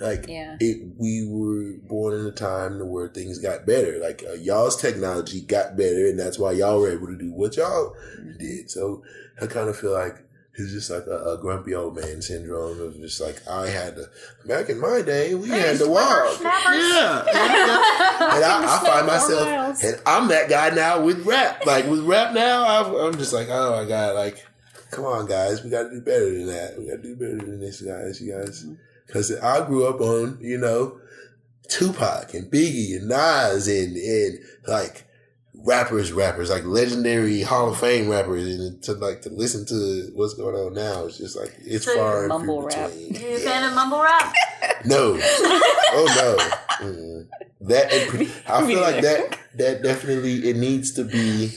like Yeah. it. We were born in a time where things got better. Like uh, y'all's technology got better, and that's why y'all were able to do what y'all did. So I kind of feel like. It's just like a, a grumpy old man syndrome of just like I had to back in my day we had to walk yeah, and I, I find myself, and I'm that guy now with rap. Like with rap now, I'm, I'm just like, oh my god, like, come on, guys, we got to do better than that. We got to do better than this, guys. You guys, because I grew up on, you know, Tupac and Biggie and Nas and and like rappers, rappers like legendary Hall of Fame rappers, and to like to listen to what's going on now, it's just like it's So far and mumble few rap. between. You a fan of mumble rap? No. oh no. Mm. That it, I feel like that that definitely it needs to be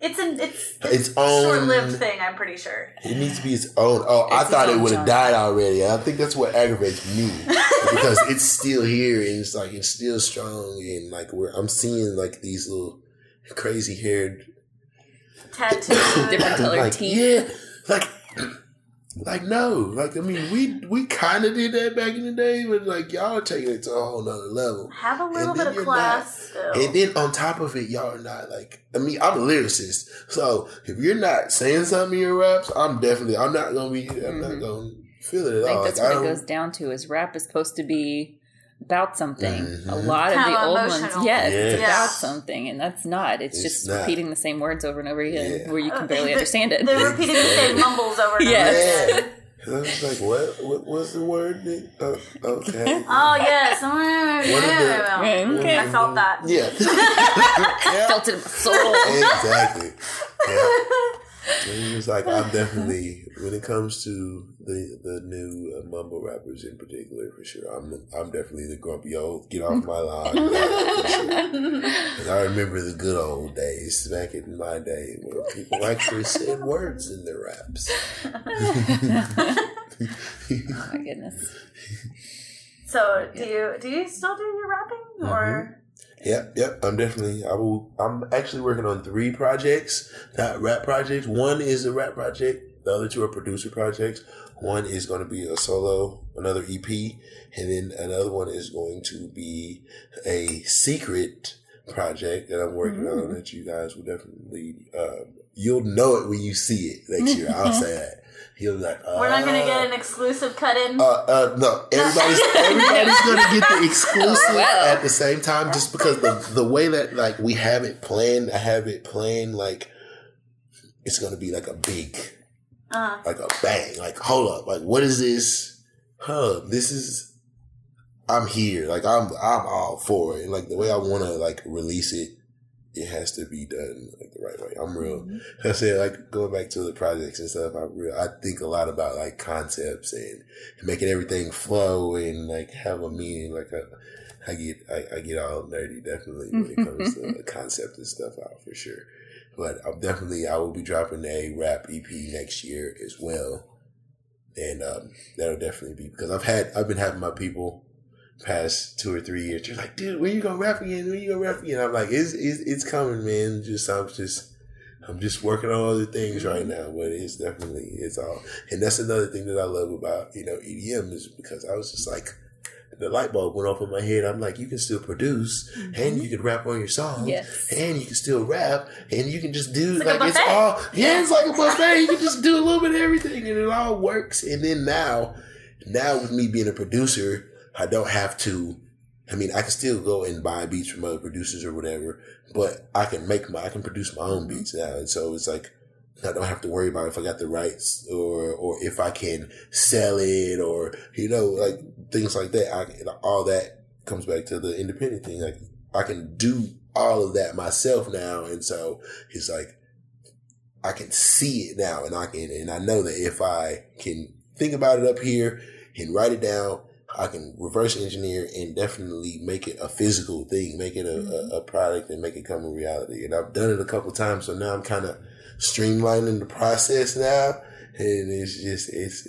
It's an it's its a own short-lived thing. I'm pretty sure. It needs to be its own. Oh, I It's its thought it would have died already. I think that's what aggravates me because it's still here and it's like it's still strong and like we're I'm seeing like these little crazy haired Tattoo. Different colored like, teeth. Yeah, like, like no, like I mean, we we kind of did that back in the day, but like y'all are taking it to a whole nother level. Have a little bit of class. still. And then on top of it, y'all are not like. I mean, I'm a lyricist, so if you're not saying something in your raps, I'm definitely I'm not gonna be. I'm not Mhm. gonna feel it at I think all. that's Like, what it goes down to is rap is supposed to be about something. Mhm. A lot of Kinda the old emotional. ones, yes, it's about something, and that's not. It's, It's just not. repeating the same words over and over again, Yeah. where you can Uh, barely they- understand it. They're repeating the same mumbles over and Yes. over. Yeah. And I was like, what? What was the word? that- Oh, okay. Oh yes, Okay. I felt that. Yeah. yeah. Felt it in my soul. exactly. Yeah. And he was like, I'm definitely when it comes to the the new uh, mumble rappers in particular, for sure. I'm I'm definitely the grumpy old get off my lawn. guy, for sure. 'Cause I remember the good old days back in my day where people actually said words in their raps. oh my goodness. So do you do you still do your rapping or Yep, yep. I'm definitely. I will. I'm actually working on three projects, not rap projects. One is a rap project. The other two are producer projects. One is going to be a solo, another EP, and then another one is going to be a secret project that I'm working on. Mm. That you guys will definitely. Uh, you'll know it when you see it next year. I'll say that. You'll be like, we're not gonna "Ah." get an exclusive cut in? Uh, uh, no, everybody's everybody's gonna get the exclusive Wow. at the same time, just because the the way that like we have it planned, I have it planned like it's gonna be like a big, Uh, like a bang. Like, hold up, like what is this? Huh? This is. I'm here. Like I'm I'm all for it. Like the way I want to like release it, it has to be done like the right way. I'm real. Mm-hmm. I said, like going back to the projects and stuff, I'm real I think a lot about like concepts and making everything flow and like have a meaning. Like I, I get I, I get all nerdy definitely when it comes to the concept and stuff out for sure. But I'm definitely I will be dropping a rap EP next year as well, and um, that'll definitely be because I've had I've been having my people past two or three years. You're like, dude, when you gonna rap again? When you gonna rap again? I'm like, it's it's, it's coming, man. Just I'm just I'm just working on other things right now, but it's definitely it's all. And that's another thing that I love about you know EDM is because I was just like. The light bulb went off in my head. I'm like, you can still produce, mm-hmm. and you can rap on your song, Yes. and you can still rap, and you can just do It's like like, it's all yeah, it's like a buffet. You can just do a little bit of everything, and it all works. And then now, now with me being a producer, I don't have to. I mean, I can still go and buy beats from other producers or whatever, but I can make my, I can produce my own beats now, and so it's like I don't have to worry about if I got the rights or or if I can sell it or you know like things like that. I all that comes back to the independent thing. Like I can do all of that myself now, and so it's like I can see it now, and I can and I know that if I can think about it up here and write it down. I can reverse engineer and definitely make it a physical thing, make it a, a, a product and make it come a reality. And I've done it a couple times, so now I'm kind of streamlining the process now, and it's just it's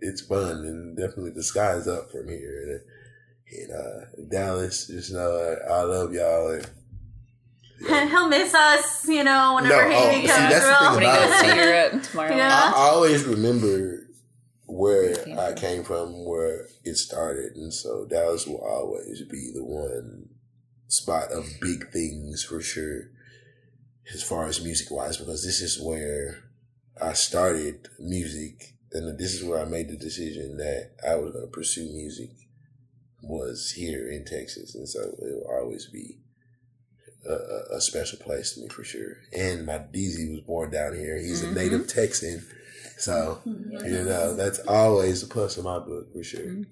it's fun and definitely the sky's up from here. And, and uh, Dallas, just know I, I love y'all. And, And he'll miss us, you know, whenever No, oh, he see, comes that's the thing through. When he about goes to Europe tomorrow. Yeah. I, I always remember where Came I came from, where it started, and so Dallas will always be the one spot of big things for sure, as far as music wise, because this is where I started music, and this is where I made the decision that I was going to pursue music was here in Texas, and so it will always be a, a, a special place to me for sure. And my DZ was born down here; he's a Mhm. native Texan, so you know that's always a plus in my book for sure. Mhm.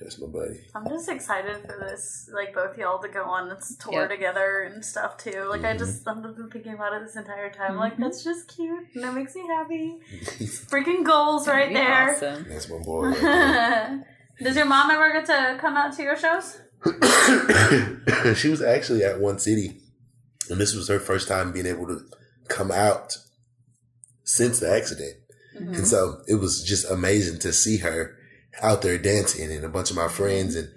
That's my buddy. I'm just excited for this, like both y'all to go on this tour Yep. together and stuff too. Like I Mhm. just I've been thinking about it this entire time. Like Mhm. that's just cute and that makes me happy. Freaking goals right there. Awesome. That's my boy. right Does your mom ever get to come out to your shows? she was actually at one city, and this was her first time being able to come out since the accident. Mm-hmm. And so it was just amazing to see her out there dancing and a bunch of my friends and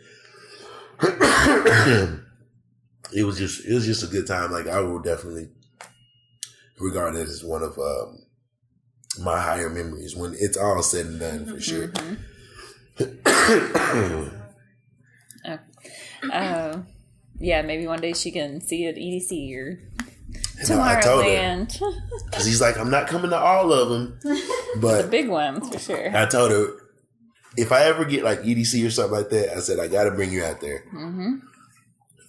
it was just it was just a good time. Like I will definitely regard it as one of um, my higher memories when it's all said and done for sure. Mhm. Uh, yeah, maybe one day she can see you at EDC or And I told her Tomorrowland. because he's like, I'm not coming to all of them, But the big ones for sure. I told her if I ever get like EDC or something like that, I said I got to bring you out there. hmm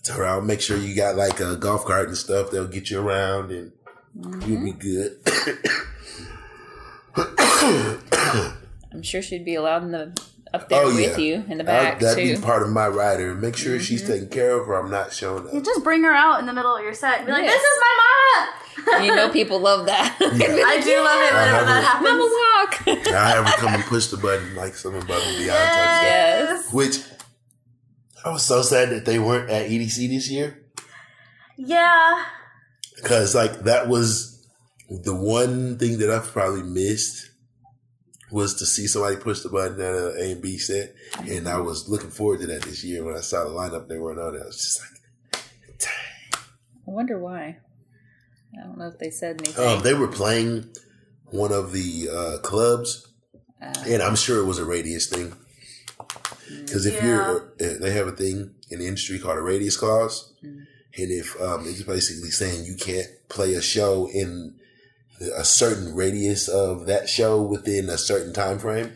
Tell her I'll make sure you got like a golf cart and stuff. They'll get you around and you'll be good. I'm sure she'd be allowed in the up there Oh, with yeah. you in the I'll- that'd too. be part of my rider. Make sure she's mm-hmm. taken care of or I'm not showing You up. just bring her out in the middle of your set and be like, Yes. "This is my mama." you know, people love that. I do love it whenever have that a- happens. Mama walk. I ever come and push the button like some above and beyond type stuff. Yes. Which I was so sad that they weren't at EDC this year. Yeah. Cause like that was the one thing that I've probably missed was to see somebody push the button at a A and B set. And I was looking forward to that this year when I saw the lineup they weren't on it. I was just like, dang. I wonder why. I don't know if they said anything. Um, they were playing one of the uh, clubs, Uh, and I'm sure it was a radius thing. Because if Yeah. you're, uh, they have a thing in the industry called a radius clause, Mm. and if um, it's basically saying you can't play a show in a certain radius of that show within a certain time frame.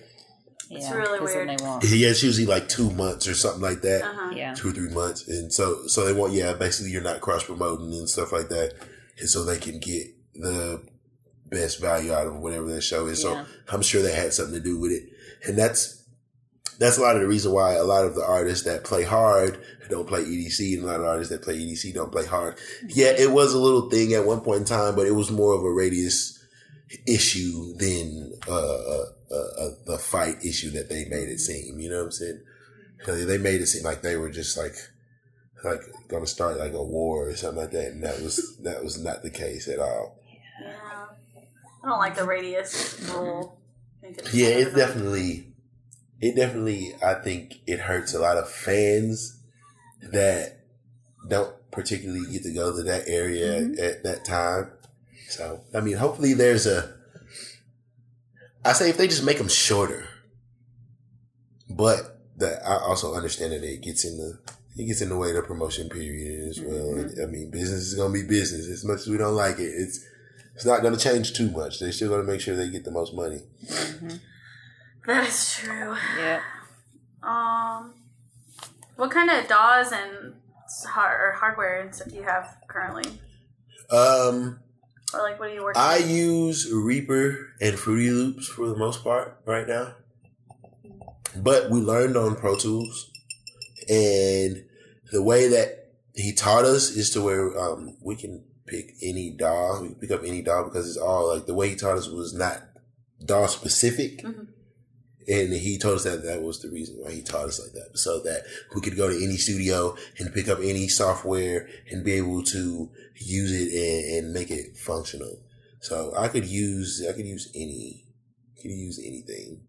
yeah, really 'cause then weird. They won't. Yeah, it's usually like two months or something like that. Uh-huh. Yeah. two or three months, and so so they want yeah, basically you're not cross promoting and stuff like that, and so they can get the best value out of whatever that show is. Yeah. So I'm sure that had something to do with it, and that's that's a lot of the reason why a lot of the artists that play hard don't play EDC, and a lot of artists that play EDC don't play hard. Yeah, it was a little thing at one point in time, but it was more of a radius issue than uh, uh, uh, uh, the fight issue that they made it seem. You know what I'm saying? 'Cause they made it seem like they were just like like going to start like a war or something like that, and that was that was not the case at all. Yeah. I don't like the radius rule. I think it's Yeah, it definitely, it definitely. I think it hurts a lot of fans that don't particularly get to go to that area Mhm. at, at that time. So, I mean, hopefully there's a. I say if they just make them shorter, but that I also understand that it gets in the it gets in the way of the promotion period as well. And, I mean, business is gonna be business. As much as we don't like it, it's it's not gonna change too much. They're still gonna make sure they get the most money. That is true. Yeah. Um, what kind of DAWs and har- or hardware and stuff do you have currently? Um, Or like, what are you working? I with? use Reaper and Fruity Loops for the most part right now. But we learned on Pro Tools, and the way that he taught us is to where um, we can pick any DAW, we can pick up any DAW because it's all like the way he taught us was not DAW specific. Mhm. And he told us that that was the reason why he taught us like that, so that we could go to any studio and pick up any software and be able to use it and, and make it functional. So I could use I could use any could use anything,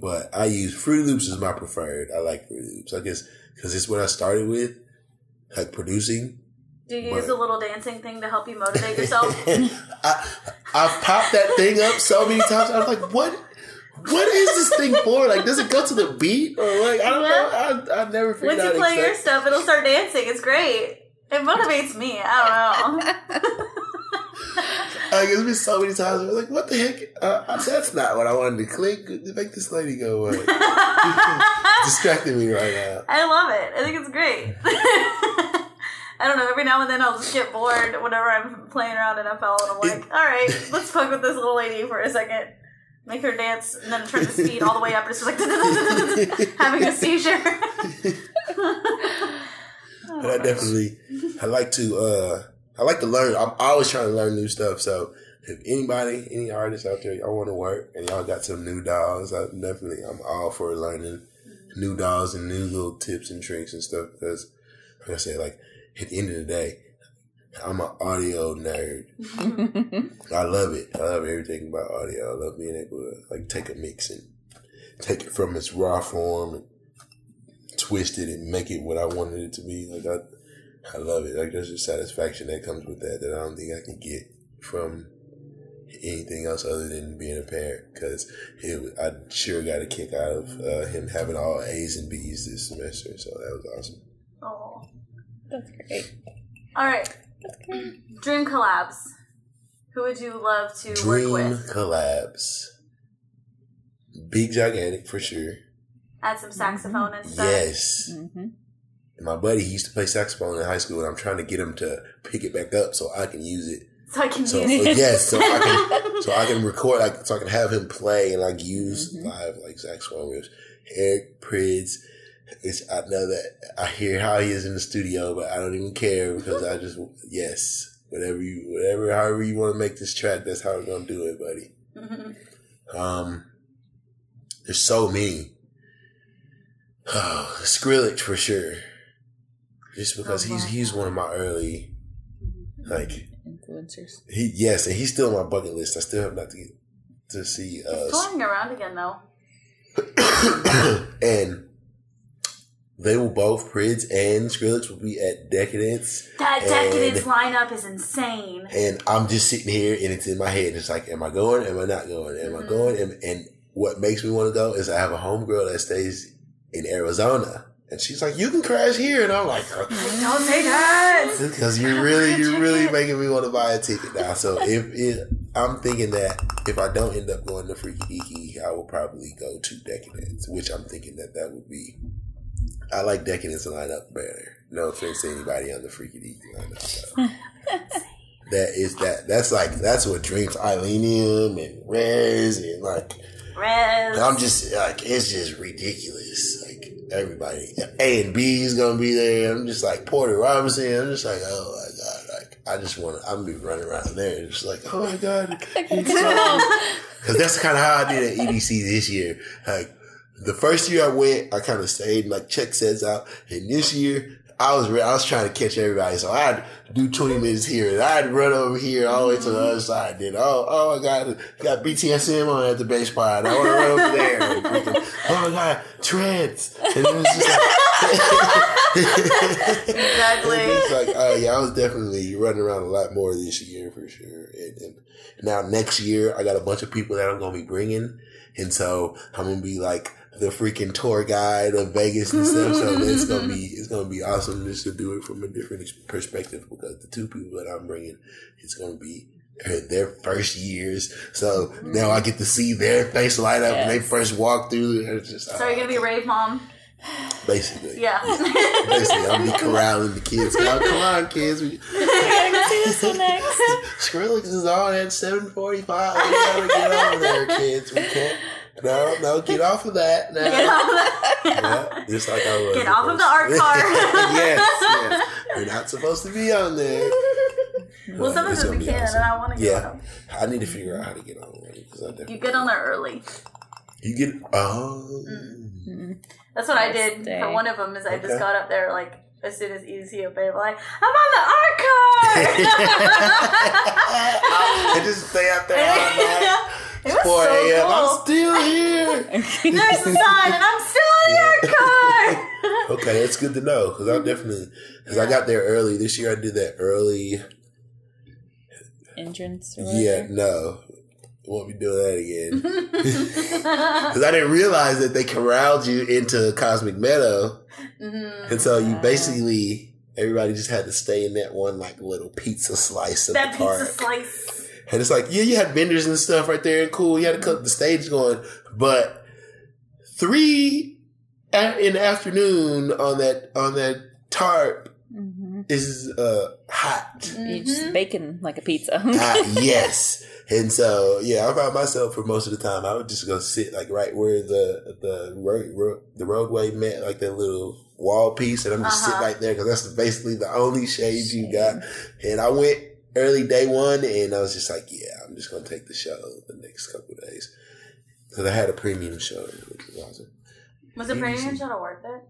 but I use Fruity Loops is my preferred. I like Fruity Loops. I guess because it's what I started with, like producing. Do you but- use a little dancing thing to help you motivate yourself? I I've popped that thing up so many times. I was like, what? What is this thing for? Like, does it go to the beat or like I don't know. I I never figured out. Once you out play your stuff, it'll start dancing. It's great. It motivates me. I don't know. Like it's been so many times. I was like, what the heck? Uh, that's not what I wanted to click. To make this lady go away. Distracting me right now. I love it. I think it's great. I don't know. Every now and then I'll just get bored whenever I'm playing around in FL, and I'm like, all right, let's fuck with this little lady for a second, make her dance, and then turn the speed all the way up, and it's just like having a seizure. But I definitely, I like to, uh, I like to learn. I'm always trying to learn new stuff. So if anybody, any artists out there, y'all want to work and y'all got some new DAWs, I definitely, I'm all for learning new DAWs and new little tips and tricks and stuff. Because, like I said, like at the end of the day, I'm an audio nerd. I love it. I love everything about audio. I love being able to like take a mix and take it from its raw form and twist it and make it what I wanted it to be. Like I, I love it. Like there's a satisfaction that comes with that that I don't think I can get from anything else other than being a parent. Because I sure got a kick out of uh, him having all A's and B's this semester. So that was awesome. Oh. That's great. All right. Dream collabs. Who would you love to Dream work with? collabs. Big Gigantic for sure. Add some saxophone and stuff. Yes. hmm My buddy, he used to play saxophone in high school, and I'm trying to get him to pick it back up so I can use it. So I can So use it. yes, so I can so I can record, like so I can have him play and like use Mhm. live like saxophone riffs. Eric Prydz, it's I know that I hear how he is in the studio, but I don't even care because I just yes, whatever you whatever however you want to make this track, that's how we're gonna do it, buddy. Mhm. Um, there's so many. Oh, Skrillex for sure. Just because he's he's one of my early like Influencers. he yes, and he's still on my bucket list. I still have not to get to see uh Touring around again though. and they will both Prydz and Skrillex will be at Decadence. That And- Decadence lineup is insane. And I'm just sitting here and it's in my head. It's like, am I going? Am I not going? Am I Mhm. going? And, and what makes me want to go is I have a homegirl that stays in Arizona. And she's like, you can crash here. And I'm like, Don't say that. because you're really, you're really making me want to buy a ticket now. So if it, I'm thinking that if I don't end up going to Freaky Deaky, I will probably go to Decadence, which I'm thinking that that would be. I like Decadence to line up better. No offense to anybody on the Freaky Deaky lineup. So. that is that. That's like that's what Dreams Illenium and Rezz and like Rezz. I'm just like it's just ridiculous. Like everybody, A and B is gonna be there. I'm just like Porter Robinson. I'm just like, oh my god, like I just want to. I'm gonna be running around there, and just like, oh my god, because that's kind of how I did at EDC this year. Like the first year I went, I kind of stayed like check sets out, and this year I was I was trying to catch everybody, so I'd do twenty minutes here, and I'd run over here all the way to the other side. Then oh oh I got got BTSM on at the bassPOD. I want to run over there. Freaking, oh my god, treads, and it was just like Exactly. it's like oh yeah, I was definitely running around a lot more this year for sure. And, and now next year, I got a bunch of people that I'm gonna be bringing, and so I'm gonna be like the freaking tour guide of Vegas and stuff. So it's gonna be it's gonna be awesome just to do it from a different perspective because the two people that I'm bringing, it's gonna be their first years. So mm-hmm. now I get to see their face light up when they first walk through. It's just So you're gonna be ah. rave mom? basically Yeah. Basically, I'm be corralling the kids. Come on, come on, kids. We, gotta go see this one next. Skrillex is on at 745. We gotta get over there, kids. We can't. No, no, get off of that. No. Get off of Yeah, just like I was. Get off of the art car. yes, yes. You're not supposed to be on there. Well, some of It's them gonna we can, awesome. and I want to get Yeah, on. I need to figure out how to get on there because I definitely. You get on there early. You get oh. Mm. That's what I did day. for one of them. Is I Okay. just got up there like as soon as Easy obeyed, like I'm on the art car. and just stay out there all night. It was 4 so a.m. I'm still here. There's the sign, and I'm still art card. Okay, that's good to know because I definitely because I got there early this year. I did that early. Entrance. Or Yeah, no, won't be doing that again because I didn't realize that they corralled you into Cosmic Meadow, Mhm. and so you basically everybody just had to stay in that one like little pizza slice of That the pizza park. slice. And it's like, yeah, you had vendors and stuff right there, and cool. You had to cut the stage going, but three in the afternoon on that on that tarp Mhm. is uh hot. You're Mm-hmm. just baking like a pizza. hot, yes. And so, yeah, I found myself for most of the time, I would just go sit like right where the the road, road the roadway met, like that little wall piece, and I'm just Uh-huh. sitting right there because that's basically the only shade you got. And I went early day one, and I was just like, yeah, I'm just gonna take the show the next couple of days because I had a premium show, which was awesome. Was the premium shuttle worth it?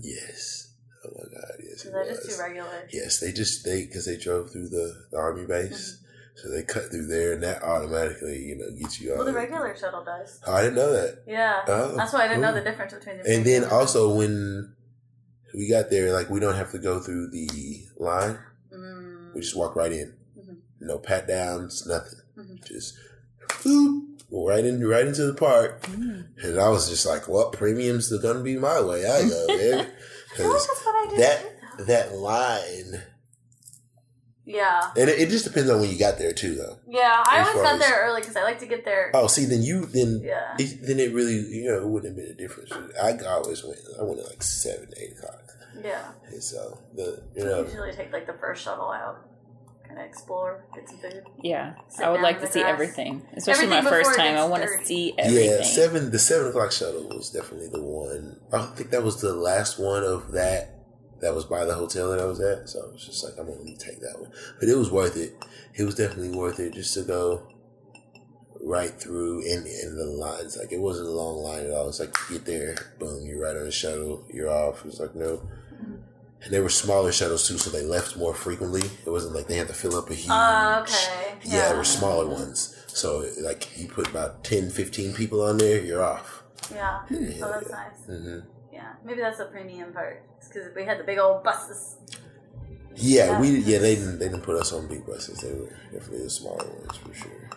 Yes. Oh my god, yes. Was that just too regular? Yes, they just they because they drove through the, the army base, Mm-hmm. so they cut through there, and that automatically you know gets you. Well, the regular shuttle does. Oh, I didn't know that. Yeah. Oh, That's why I didn't know the difference between the And then also when we got there, like we don't have to go through the line. We just walk right in. Mhm. No pat downs, nothing. Mhm. Just go right in, right into the park. Mm. And I was just like, "Well, premiums are gonna be my way." I go, man. I feel that's what I did. that that line, Yeah. and it, it just depends on when you got there too, though. Yeah. I always got as- there early because I like to get there. Oh, see, then you then Yeah. it, then it really you know it wouldn't have been a difference. I always went. I went at like seven, eight o'clock, Yeah. and so the you I know usually take like the first shuttle out, kind of explore, get some food. Yeah, I would like to see grass. everything, especially Everything my first time. I want to see everything. yeah seven the seven o'clock shuttle was definitely the one. I think that was the last one of that that was by the hotel that I was at. So I was just like, I'm gonna take that one, but it was worth it. It was definitely worth it just to go right through in in the lines. Like it wasn't a long line at all. It's like you get there, boom, you're right on the shuttle, you're off. It's like no. And they were smaller shuttles too, so they left more frequently. It wasn't like they had to fill up a huge. Oh, okay. Yeah, Yeah. they were smaller ones. So like you put about 10, 15 people on there, you're off. Yeah. Yeah, Oh, that's yeah. nice. hmm Yeah. Maybe that's the premium part. because we had the big old buses. Yeah, Yeah. we yeah they didn't they didn't put us on big buses. They were definitely the smaller ones for sure.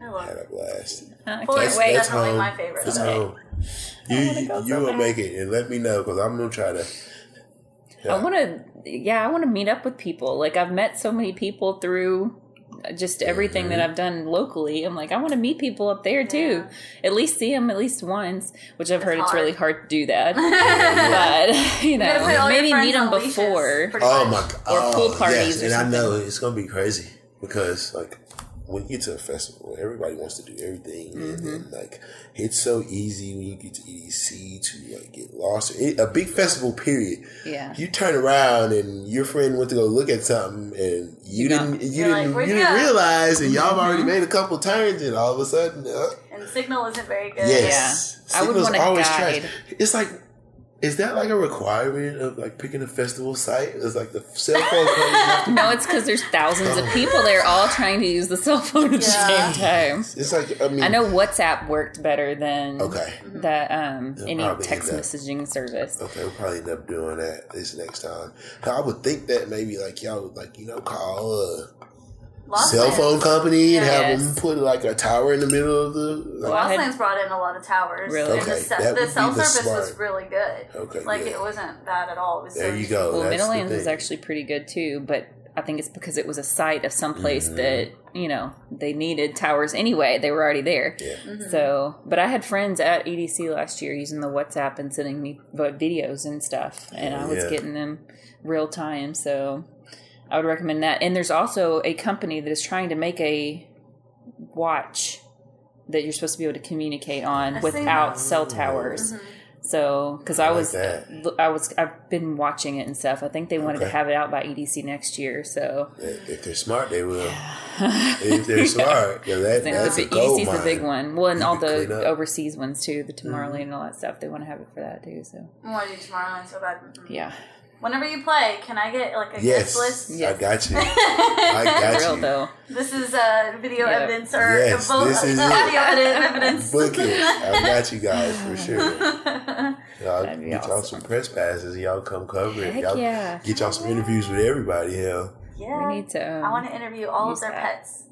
I love Had it. a blast. I Well, can't it's wait. definitely home. my favorite. It's Okay. home. You you, go you will make it and let me know because I'm gonna try to. I want to, yeah, I want to meet up with people. Like I've met so many people through just everything that Mhm. I've done locally. I'm like, I want to meet people up there too. At least see them at least once, which I've It's heard it's really hard to do that. but you know, all your maybe meet them on leashes. before. Oh my god! Or pool oh, parties yes, or and I know it's gonna be crazy because like when you get to a festival, everybody wants to do everything, and, Mm-hmm. and like it's so easy when you get to EDC to like get lost. It, a big festival, period. Yeah. You turn around and your friend went to go look at something, and you You didn't, got- you You're didn't, "Where'd you you didn't go?" realize, and y'all have already Mm-hmm. made a couple turns, and all of a sudden, uh, And the signal isn't very good. yes, I would Signal's want a always guide. trash. It's like Is that like a requirement of like picking a festival site? Is like the cell phone have to No, it's because there's thousands of people there all trying to use the cell phone at the Yeah. same time. It's like I mean, I know WhatsApp worked better than Okay, that um, They'll any text end up- messaging service. okay, we'll probably end up doing that this next time. I would think that maybe like y'all would like you know call a Lost cell Lands- phone company and have Yes. them put like a tower in the middle of the. Like, Well, I had- Lost brought in a lot of towers. Really? And the, that the would cell be the service was really good. okay, Like yeah. it wasn't bad at all. It was There so you go. Well, That's Middlelands is thing. actually pretty good too, but I think it's because it was a site of some place Mhm. that you know they needed towers anyway. They were already there. Yeah. Mhm. So, but I had friends at EDC last year using the WhatsApp and sending me videos and stuff, and I was Yeah. getting them real time. So, I would recommend that. And there's also a company that is trying to make a watch that you're supposed to be able to communicate on I've without cell towers. Mhm. So, because I I like was, that. I was, I've been watching it and stuff. I think they wanted to have it out by EDC next year. So, If they're smart, they will. If they're smart, yeah, that, that's the a big- gold EDC's mine. the big one. Well, and You all the. Mm-hmm. overseas ones too, the Tomorrowland and all that stuff. They want to have it for that too. So, I want to do Tomorrowland so bad. Mhm. yeah, Whenever you play, can I get like a Yes, guest list? Yeah. I got you. I got real you. though. This is uh, video Yeah. evidence or Yes, vo- this is it. audio evidence. Book it. I got you guys for sure. Y'all That'd be get y'all some press passes. Y'all come cover it. Heck Y'all yeah. get y'all some interviews with everybody. Hell, yeah. We need to. Um, I want to interview all of their that. pets.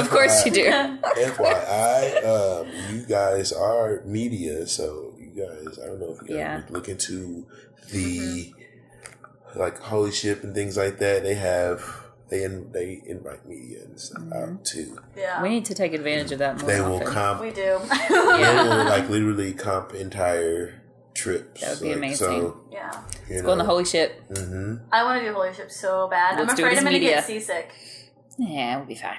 of course you do. FYI, um, you guys are media, so you guys. I don't know if you guys Yeah. look into the like holy ship and things like that. They have they in, they invite media and stuff Mm-hmm. out too. Yeah, We need to take advantage of that more They will often. comp. we do. They will like literally comp entire trips. That would be Like, amazing. So yeah, you Go on the holy ship. hmm I want to do Holy Ship so bad. Let's I'm afraid I'm going to get seasick. Yeah, we'll be fine.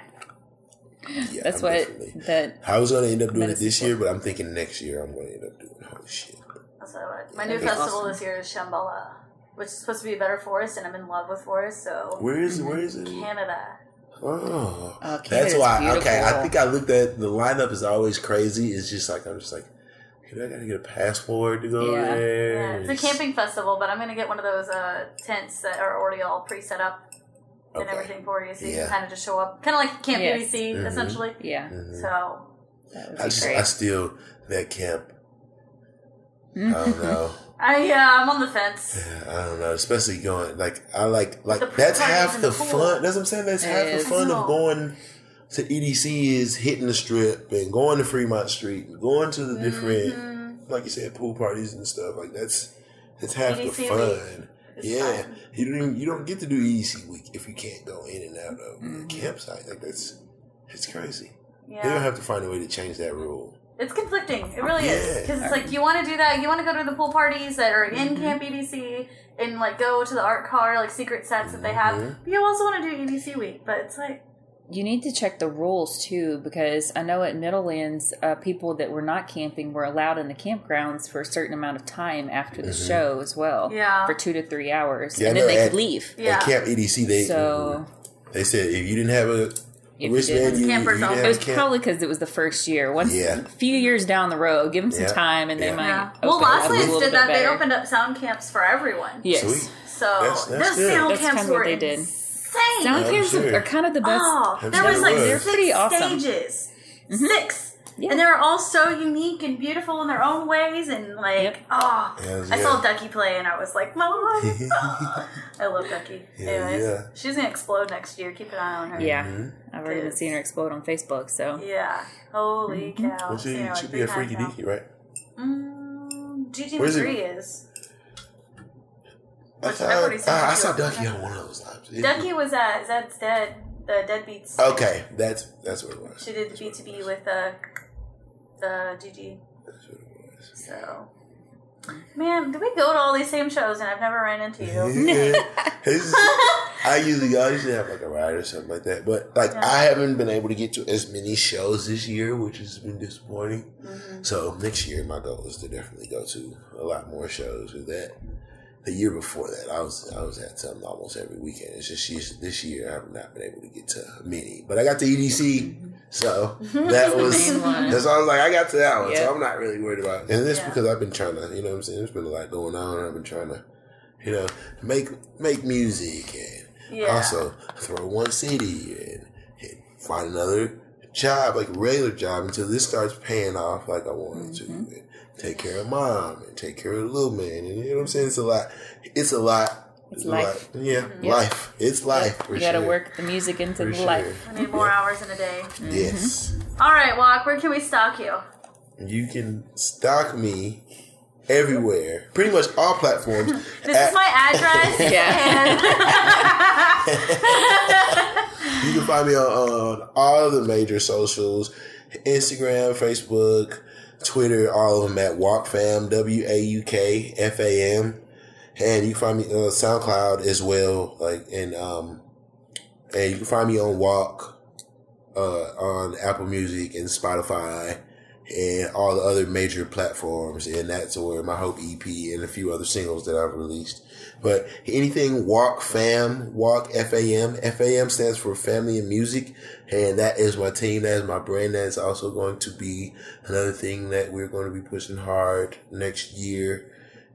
Yeah, That's I'm what that. I was gonna end up doing it this year, but I'm thinking next year I'm gonna end up doing holy shit. That's what I want. My That'd new festival awesome. this year is Shambhala, which is supposed to be a better forest, and I'm in love with forest. So Where is where is it? Canada. Oh, Oh, that's Canada's why. Okay. I think I looked at the lineup is always crazy. It's just like I'm just like, "Hey, I gotta get a passport to go Yeah. there. Yeah, it's a camping festival, but I'm going to get one of those uh, tents that are already all pre-set up and Okay. everything for you, so you Yeah. can kind of just show up, kind of like Camp Yes. EDC, Mhm. essentially. Yeah, Mhm. So that would I be just great. I still that camp. I don't know. I yeah, I'm on the fence. Yeah, I don't know, especially going like I like like The that's half the the pool. fun. That's what I'm saying. That's It half the fun of going to EDC is hitting the strip and going to Fremont Street and going to the different, Mhm. like you said, pool parties and stuff. Like that's that's half the EDC fun. Yeah, you don't even, you don't get to do EDC week if you can't go in and out of Mhm. the campsite. Like that's it's crazy. They're Yeah. gonna have to find a way to change that rule. It's conflicting. It really is. Because it's like you want to do that. You want to go to the pool parties that are in Mhm. Camp EDC and like go to the art car, like secret sets that they have. Mhm. But you also want to do EDC week. But it's like, You need to check the rules too, because I know at Middlelands, uh, people that were not camping were allowed in the campgrounds for a certain amount of time after the Mhm. show as well. Yeah. For two to three hours. Yeah, I and then they at- could leave. yeah. At Camp EDC, they So they said if you didn't have a if you wristband, didn't- you, you Campers didn't have it was camp. probably because it was the first year. Once Yeah. a few years down the road, give them some Yeah. time, and they might. yeah. Well, open up Last a Lands little did bit that. They opened up sound camps for everyone. Yes, Sweet. So That's- that's those good. sound That's camps kinda what were they did. Insane. sound I'm camps sure. are kind of the best. Oh, I'm there sure was like was. They're six pretty awesome. stages. Mhm. Six. Yeah. And they were all so unique and beautiful in their own ways, and like, Yep. oh, Hells I yeah. saw Ducky play, and I was like, Mom, I love Ducky. Hell Anyways, yeah. she's gonna explode next year. Keep an eye on her. Yeah, Mhm. I've already been seeing her explode on Facebook. So Yeah. Holy Mm-hmm. cow! Well, she, Seen her, like, should be a freaky times deaky, right? now. Mm, GG Where's it? Magree is. I, thought, I've already seen I, I saw. Ducky on one of those times. Ducky was at Zeds Dead, the Deadbeats. Okay, that's that's what it was. She did the B two B with uh, the GG. That's what it was. So, man, do we go to all these same shows and I've never ran into you? Yeah. I usually I usually have like a ride or something like that, but like Yeah. I haven't been able to get to as many shows this year, which has been disappointing. Mhm. So next year, my goal is to definitely go to a lot more shows with that. The year before that, I was I was at something almost every weekend. It's just she's, this year I have not been able to get to many, but I got to EDC, so that was that's why I was like I got to that one, Yep. so I'm not really worried about. It. And it's Yeah. because I've been trying to, you know, what I'm saying there's been a lot going on. I've been trying to, you know, make make music and Yeah. also throw one CD and, and find another job, like a regular job, until this starts paying off like I wanted to. Mm-hmm. And take care of mom and take care of the little man. And you know what I'm saying? It's a lot. It's a lot. It's a life. lot. Yeah, mm-hmm. Yep. life. It's life. For You got to sure. work the music into For the sure. life. I need more hours in a day. Yes. Mm-hmm. All right, Wauk, where can we stalk you? You can stalk me everywhere. Pretty much all platforms. This is my address. Yeah. You can find me on, on all the major socials Instagram, Facebook, Twitter, all of them at WaukFam, W A U K F A M. And you can find me on SoundCloud as well. Like, and, um, and you can find me on Wauk, uh, on Apple Music and Spotify and all the other major platforms. And that's where my Hope EP and a few other singles that I've released. But anything Wauk Fam, Wauk FAM, FAM stands for Family and Music. And that is my team. That is my brand. That is also going to be another thing that we're going to be pushing hard next year.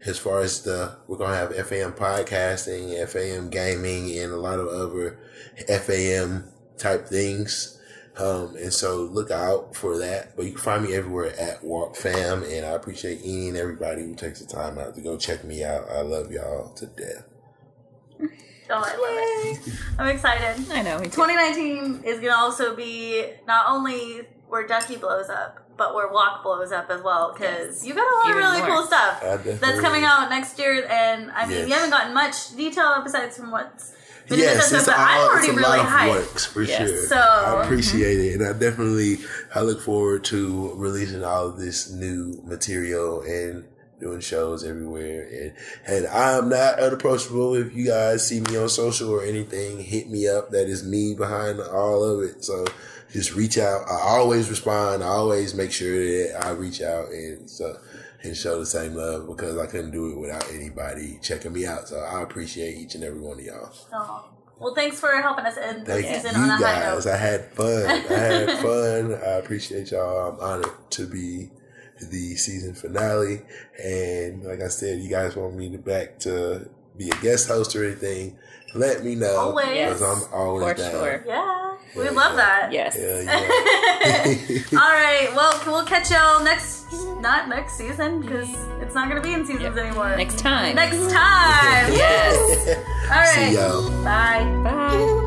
As far as the, we're going to have FAM podcasting, FAM gaming, and a lot of other FAM type things. Um, and so look out for that. But you can find me everywhere at Wauk Fam, and I appreciate any and everybody who takes the time out to go check me out. I love y'all to death. oh, I love it. I'm excited. I know. 2019 is going to also be not only where Ducky blows up, but where Wauk blows up as well. Because you got a lot Even of really more. cool stuff that's coming out next year. And I mean, Yes. you haven't gotten much detail besides from what's Yes, it's, but all, I'm already it's a really lot of hyped. works for Yes. sure. So- I mm-hmm. appreciate it, and I definitely I look forward to releasing all of this new material and doing shows everywhere. And and I'm not unapproachable. If you guys see me on social or anything, hit me up. That is me behind all of it. So just reach out. I always respond. I always make sure that I reach out and so and show the same love because I couldn't do it without anybody checking me out. So I appreciate each and every one of y'all. Oh. Well, thanks for helping us end the Thank season you on a high guys. note. I had fun. I had fun. I appreciate y'all. I'm honored to be the season finale. And like I said, you guys want me to back to be a guest host or anything, let me know. Always. Because I'm always For down. sure. Yeah, we Yeah, love yeah. that. Yes. Yeah, yeah. All right. Well, we'll catch y'all next, not next season, because it's not going to be in seasons anymore. Next time. Next time. Yes. All right. See y'all. Bye. Bye.